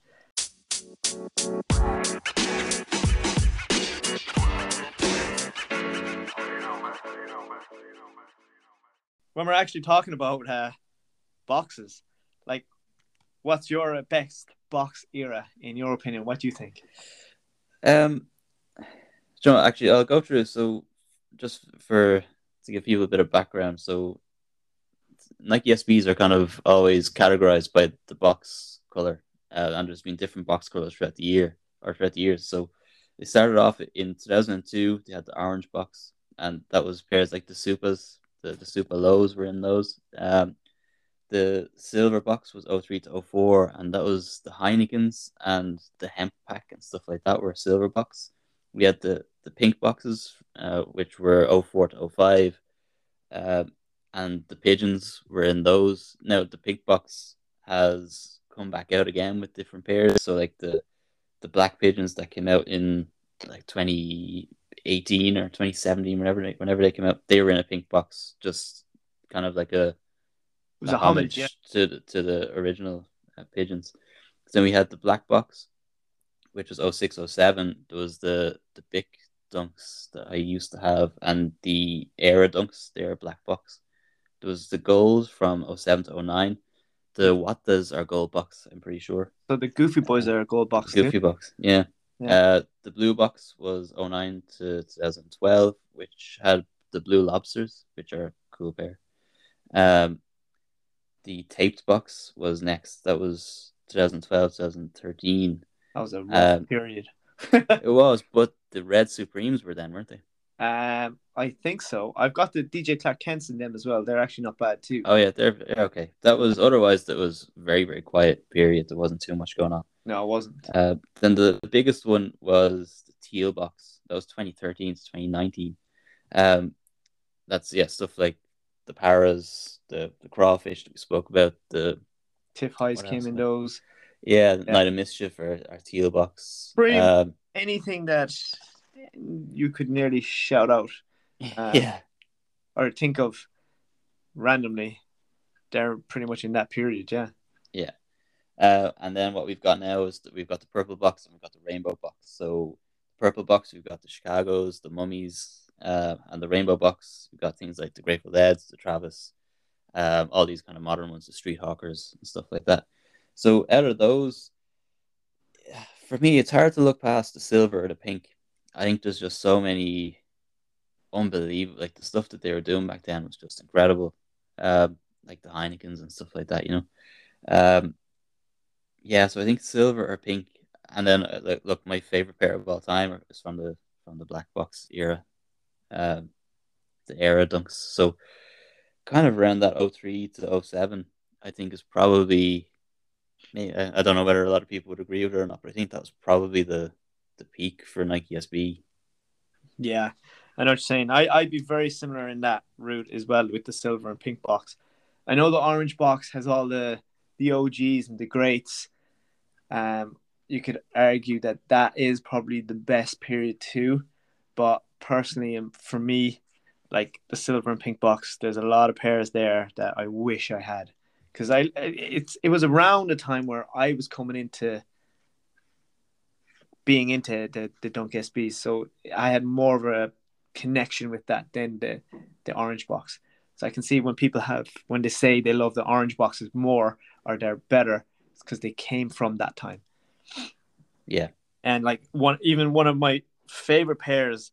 When we're actually talking about uh, boxes, like, what's your best box era in your opinion? What do you think? Um, John, actually, I'll go through. So, just for to give people a bit of background, so Nike SBs are kind of always categorized by the box color, uh, and there's been different box colors throughout the year or throughout the years. So, they started off in 2002. They had the orange box, and that was pairs like the Supas, the the Supa lows were in those. Um, the silver box was 03 to 04, and that was the Heinekens and the hemp pack and stuff like that were silver box. We had the, the pink boxes, uh, which were 04 to 05, uh, and the pigeons were in those. Now, the pink box has come back out again with different pairs. So, like the the black pigeons that came out in like 2018 or 2017, whenever they, whenever they came out, they were in a pink box, just kind of like a was a homage, yeah. to the, to the original uh, pigeons. Then we had the black box, which was 0607. There was the the big dunks that I used to have, and the era dunks. They are black box. There was the gold from 07 to 09. The Wattas are gold box. I'm pretty sure. So the Goofy Boys are gold box. Goofy too. box, yeah. Yeah. Uh, the blue box was 09 to 2012, which had the blue lobsters, which are a cool pair. Um, the taped box was next. That was 2012, 2013. That was a rough Um, period. It was, but the red Supremes were then, weren't they? Um, I think so. I've got the DJ Clark Kents in them as well. They're actually not bad too. Oh yeah, they're okay. That was otherwise. That was very very quiet period. There wasn't too much going on. No, it wasn't. Uh, then the, the biggest one was the teal box. That was 2013 to 2019. Um, that's yeah stuff like the paras, the the crawfish that we spoke about. The Tiff Highs came in those. yeah, Yeah. night of mischief or our teal box. Um, Anything that you could nearly shout out Um, yeah, or think of randomly, they're pretty much in that period. Yeah. Yeah. Uh, and then what we've got now is that we've got the purple box and we've got the rainbow box. So purple box, we've got the Chicago's, the Mummies, uh, and the rainbow box, we've got things like the Grateful Dead's, the Travis, um, all these kind of modern ones, the Street Hawkers and stuff like that. So out of those, for me, it's hard to look past the silver or the pink. I think there's just so many unbelievable, like the stuff that they were doing back then was just incredible. Um, like the Heinekens and stuff like that, you know. Um, yeah, so I think silver or pink, and then uh, look, look, my favorite pair of all time is from the from the black box era, um, the era dunks. So kind of around that 03 to 07, I think is probably. I don't know whether a lot of people would agree with it or not, but I think that was probably the the peak for Nike SB. Yeah, I know what you're saying. I, I'd be very similar in that route as well with the silver and pink box. I know the orange box has all the the OGs and the greats. Um, you could argue that that is probably the best period too, but personally, and for me, like the silver and pink box, there's a lot of pairs there that I wish I had because I it's it was around a time where I was coming into being into the the Dunk SBs, so I had more of a connection with that than the the orange box. So I can see when people have when they say they love the orange boxes more or they're better, it's because they came from that time. Yeah, And like one, even one of my favorite pairs,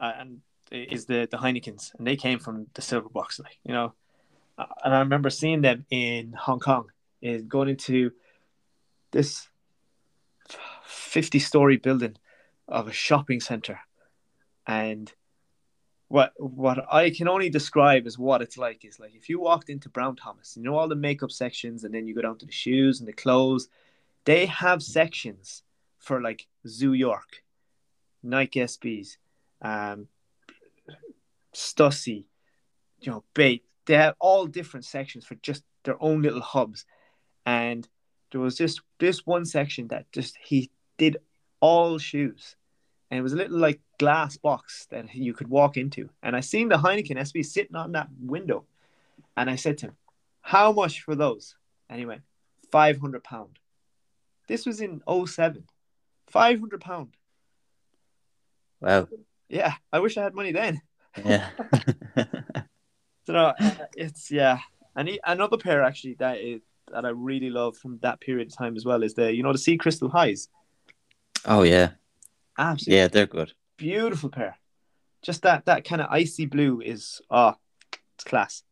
uh, and is the the Heinekens, and they came from the silver box, like you know. Uh, And I remember seeing them in Hong Kong, is going into this fifty-story building of a shopping center, and what what I can only describe is what it's like is like if you walked into Brown Thomas, you know all the makeup sections, and then you go down to the shoes and the clothes. They have sections for like Zoo York, Nike SBs, um, Stussy, you know, Bait. They have all different sections for just their own little hubs. And there was just this one section that just he did all shoes. And it was a little like glass box that you could walk into. And I seen the Heineken SB sitting on that window. And I said to him, How much for those? And he went, 500 pound. This was in 07. Five hundred pound. Wow. Yeah, I wish I had money then. Yeah. So no, uh, it's yeah. And he, another pair actually that is that I really love from that period of time as well is the you know the Sea Crystal Highs. oh yeah. Absolutely Yeah, they're good. beautiful pair. Just that that kind of icy blue is ah, it's class.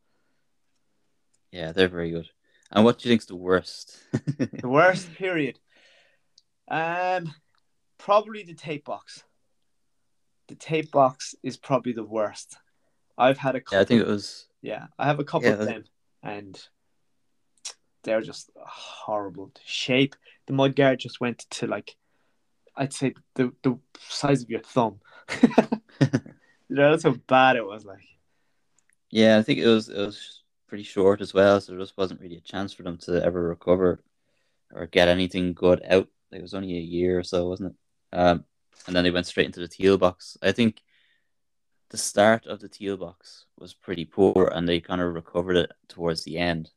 Yeah, they're very good. And what do you think's the worst? The worst period. Um, probably the tape box. The tape box is probably the worst. I've had a couple. yeah, I think it was. Yeah, I have a couple Yeah, of them, and they're just horrible. The shape, the mud guard just went to like, I'd say the the size of your thumb. you know, that's how bad it was. Like, Yeah, I think it was. It was pretty short as well, so there just wasn't really a chance for them to ever recover or get anything good out. It was only a year or so, wasn't it? Um, and then they went straight into the teal box. I think the start of the teal box was pretty poor, and they kind of recovered it towards the end.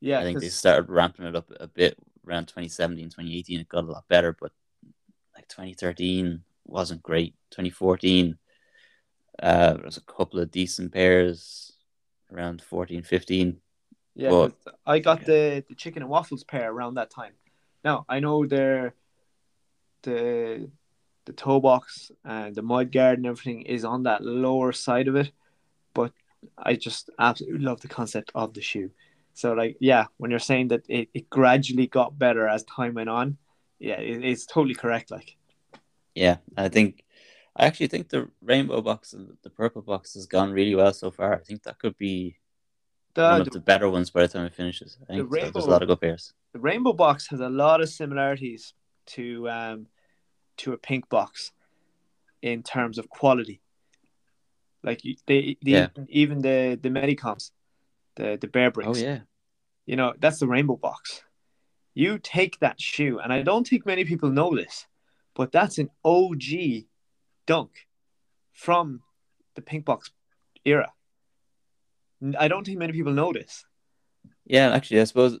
yeah, I think they started ramping it up a bit around 2017, 2018. It got a lot better, but like 2013 wasn't great. 2014, uh, there was a couple of decent pairs around 14, 15. Yeah, But- I got the, the chicken and waffles pair around that time. Now I know they're the the toe box and the mud guard and everything is on that lower side of it, but I just absolutely love the concept of the shoe. So like yeah, when you're saying that it, it gradually got better as time went on, yeah, it, it's totally correct. Like Yeah, I think I actually think the rainbow box and the purple box has gone really well so far. I think that could be one the, of the better ones by the time it finishes. I think there's rainbow- a lot of good pairs. the rainbow box has a lot of similarities to um to a pink box in terms of quality. Like they, the Yeah. even the the Medicoms, the the Bear Bricks. Oh yeah, You know that's the rainbow box. You take that shoe, and I don't think many people know this, but that's an OG dunk from the pink box era. I don't think many people know this. yeah. Actually, I suppose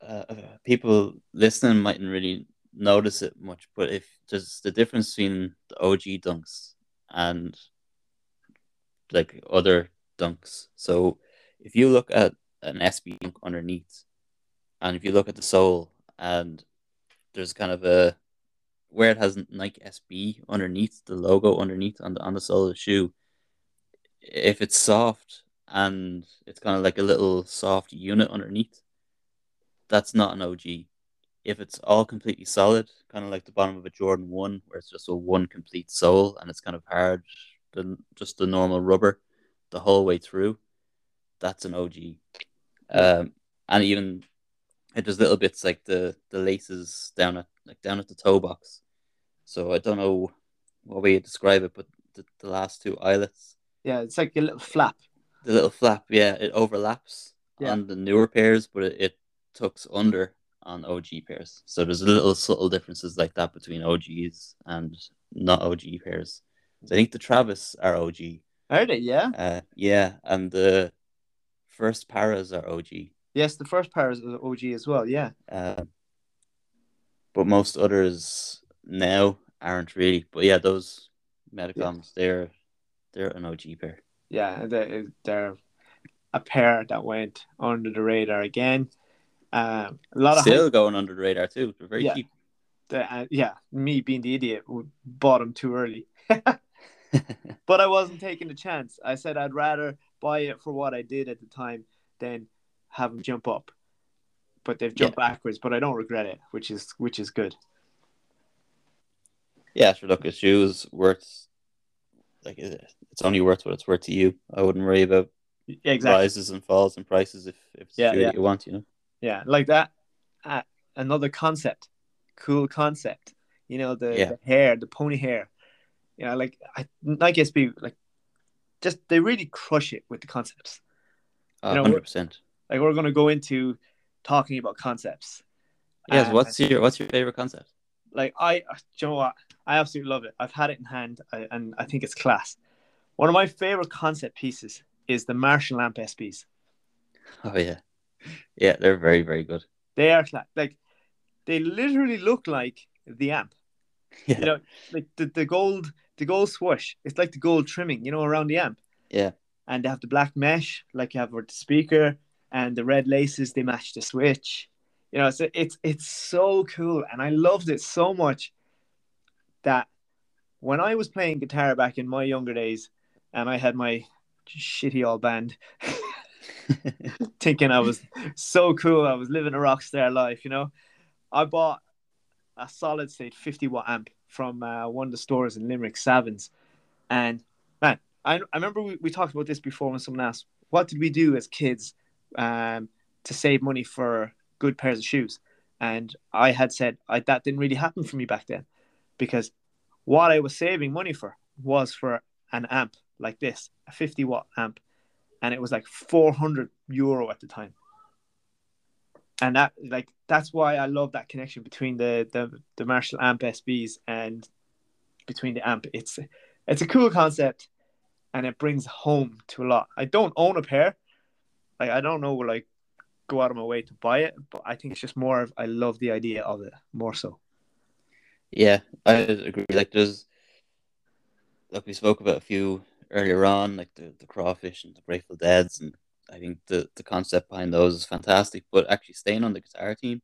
uh, people listening mightn't really notice it much, but if there's the difference between the OG dunks and like other dunks. So if you look at an SB dunk underneath, and if you look at the sole, and there's kind of a where it has Nike SB underneath the logo underneath on the on the sole of the shoe. If it's soft and it's kind of like a little soft unit underneath, that's not an OG. If it's all completely solid, kind of like the bottom of a Jordan One, where it's just a one complete sole and it's kind of hard, the just the normal rubber, the whole way through, that's an OG. Um, and even it does little bits like the the laces down at like down at the toe box. So I don't know what way you describe it, but the, the last two eyelets, Yeah, it's like a little flap. the little flap, yeah, it overlaps Yeah. on the newer pairs, but it, it tucks under on OG pairs. So there's little subtle differences like that between OGs and not OG pairs. So I think the Travis are OG. Are they? Yeah. Uh, yeah, and the first parras are OG. Yes, the first pair are OG as well. Yeah. Um, but most others now aren't really. But yeah, those Medicoms, they're they're an OG pair. Yeah, they, they're a pair that went under the radar again. Um, a lot of Still going under the radar too. They're very Yeah. cheap. the- uh, yeah, me being the idiot bought them too early, but I wasn't taking the chance. I said I'd rather buy it for what I did at the time than have them jump up. But they've jumped backwards, but I don't regret it, which is which is good. yeah, sure. Look, a shoe's worth like it's only worth what it's worth to you. I wouldn't worry about Yeah, exactly. rises and falls and prices if, if it's Yeah, shoe yeah. that you want. You know. Yeah, like that. Uh, another concept, cool concept. You know the, Yeah. the hair, the pony hair. You know, like I Nike SB, like just they really crush it with the concepts. You know, hundred percent. Like we're gonna go into talking about concepts. Yes. Uh, what's your what's your favorite concept? like I? You know what? I absolutely love it. I've had it in hand, I, and I think it's class. One of my favorite concept pieces is the Marshall amp SBs. Oh yeah, yeah. They're very very good. They are cla- like they literally look like the amp. Yeah. You know, like the, the gold the gold swoosh. It's like the gold trimming, you know, around the amp. Yeah. And they have the black mesh, like you have with the speaker, and the red laces. They match the switch. You know, it's it's it's so cool, and I loved it so much that when I was playing guitar back in my younger days, and I had my shitty old band, thinking I was so cool, I was living a rock star life, you know. I bought a solid state 50 watt amp from uh, one of the stores in Limerick, Savins. And man, I, I remember we, we talked about this before when someone asked, what did we do as kids um, to save money for good pairs of shoes? And I had said I, that didn't really happen for me back then because what I was saving money for was for an amp like this, a 50 watt amp. And it was like 400 euro at the time and that like that's why I love that connection between the the, the Marshall amp SBs and between the amp. It's it's a cool concept, and it brings home to a lot. I don't own a pair, like I don't know like go out of my way to buy it, but I think it's just more of I love the idea of it more so. Yeah, I agree. Like there's like we spoke about a few earlier on, like the, the crawfish and the Grateful Deads and I think the the concept behind those is fantastic. But actually, staying on the guitar team,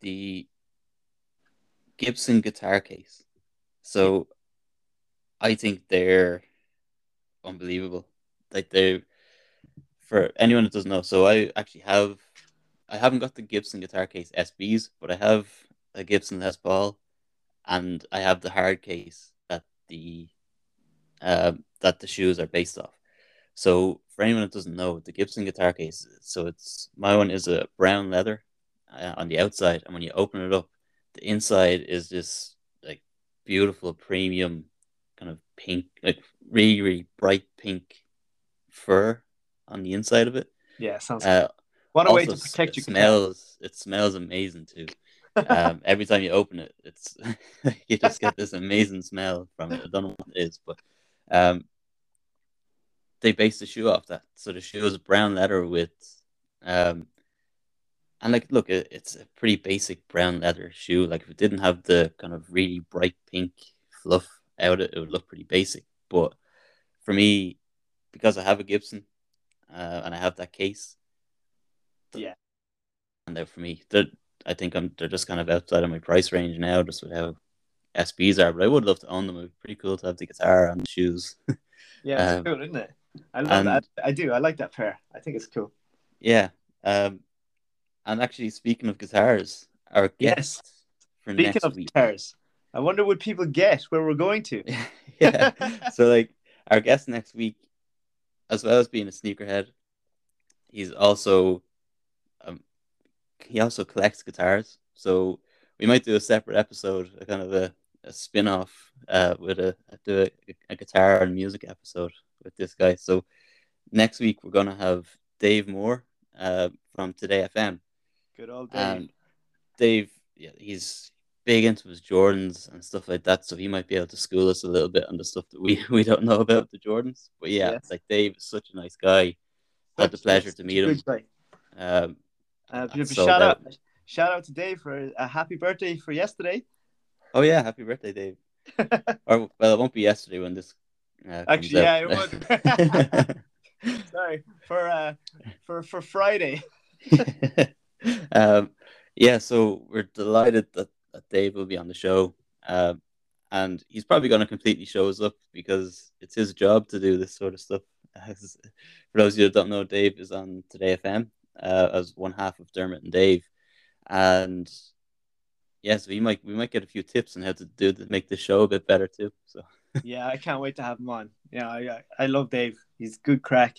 the Gibson guitar case. So, I think they're unbelievable. Like they, for anyone that doesn't know, so I actually have, I haven't got the Gibson guitar case SBs, but I have a Gibson Les Paul, and I have the hard case that the, uh, that the shoes are based off. So for anyone that doesn't know, the Gibson guitar case, so it's my one is a brown leather uh, on the outside, and when you open it up, the inside is this like beautiful premium kind of pink, like really really bright pink fur on the inside of it. Yeah, sounds. Uh, what a way to protect it your smells. It smells amazing too. um, every time you open it, it's you just get this amazing smell from it. I don't know what it is, but um, they based the shoe off that. So the shoe is brown leather with, um, and like, look, it, it's a pretty basic brown leather shoe. Like, if it didn't have the kind of really bright pink fluff out it, it would look pretty basic. But for me, because I have a Gibson, uh, and I have that case, Yeah. and out for me, they're, I think I'm they're just kind of outside of my price range now, just with how SBs are. But I would love to own them. It'd be pretty cool to have the guitar and the shoes. Yeah, it's Um, cool, isn't it? I love and- that. I do. I like that pair. I think it's cool. Yeah. Um, and actually, speaking of guitars, our Yes. guest for next week. Speaking next of week. guitars, I wonder would people get where we're going to. yeah. So, like, our guest next week, as well as being a sneakerhead, he's also um, he also collects guitars. So we might do a separate episode, a kind of a, a spin off uh, with a do a, a guitar and music episode with this guy. So next week we're gonna have Dave Moore uh, from Today FM. Good old Dave. And Dave, yeah, he's big into his Jordans and stuff like that, so he might be able to school us a little bit on the stuff that we, we don't know about the Jordans. But yeah, Yeah. it's like Dave is such a nice guy. Had the pleasure to meet him. Um, Uh, shout out, shout out to Dave for a happy birthday for yesterday. Oh yeah, happy birthday, Dave. or well, it won't be yesterday when this. Uh, Actually, yeah, it was. Sorry for uh for for Friday. um, yeah, so we're delighted that, that Dave will be on the show. Um, and he's probably going to completely show us up because it's his job to do this sort of stuff. As, for those of you that don't know, Dave is on Today FM uh, as one half of Dermot and Dave. And yes, we might we might get a few tips on how to do to make the show a bit better too. So yeah, I can't wait to have him on. Yeah, I I, I love Dave. He's good crack.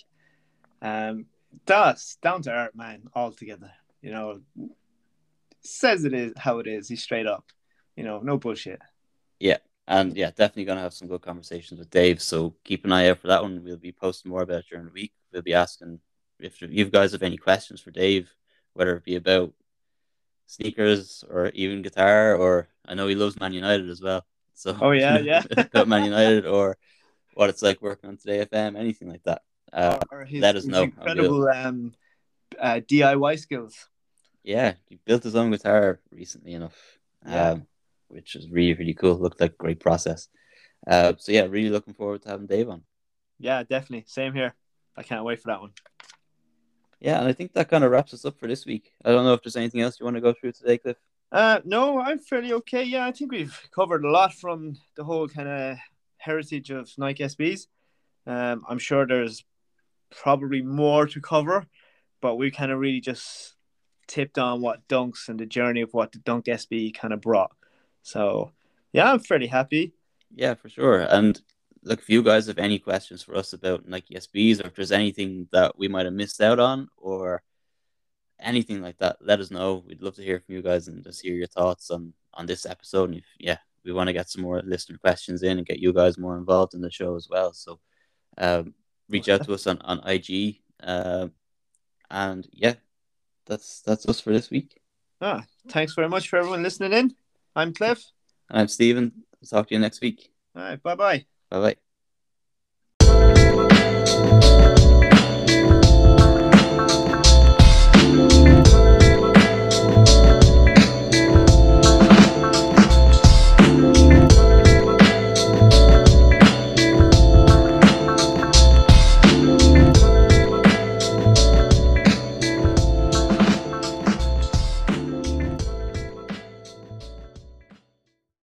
Um, does down to earth man altogether. You know, says it is how it is. He's straight up. You know, no bullshit. Yeah, and yeah, definitely going to have some good conversations with Dave. So keep an eye out for that one. We'll be posting more about it during the week. We'll be asking if you guys have any questions for Dave, whether it be about sneakers or even guitar, or I know he loves Man United as well. So Oh, yeah, yeah. about Man United or what it's like working on Today FM, anything like that. Uh, or, or his, let us know. Incredible um, uh, DIY skills. yeah, he built his own guitar recently enough. Yeah. Um, which is really really cool. Looked like a great process. Uh, so yeah, really looking forward to having Dave on. Yeah, definitely. Same here. I can't wait for that one. Yeah, and I think that kind of wraps us up for this week. I don't know if there's anything else you want to go through today, Cliff. Uh, no, I'm fairly okay. Yeah, I think we've covered a lot from the whole kind of heritage of Nike SBs. Um, I'm sure there's probably more to cover, but we kind of really just tipped on what dunks and the journey of what the dunk SB kind of brought. So yeah, I'm fairly happy. Yeah, for sure. And look, if you guys have any questions for us about Nike SBs, or if there's anything that we might have missed out on, or anything like that, let us know. We'd love to hear from you guys and just hear your thoughts on on this episode. And if yeah, we want to get some more listener questions in and get you guys more involved in the show as well. So um, reach out to us on on IG. Uh, and yeah, that's that's us for this week. Ah, thanks very much for everyone listening in. I'm Cliff. And I'm Stephen. I'll talk to you next week. All right, bye bye. Bye bye.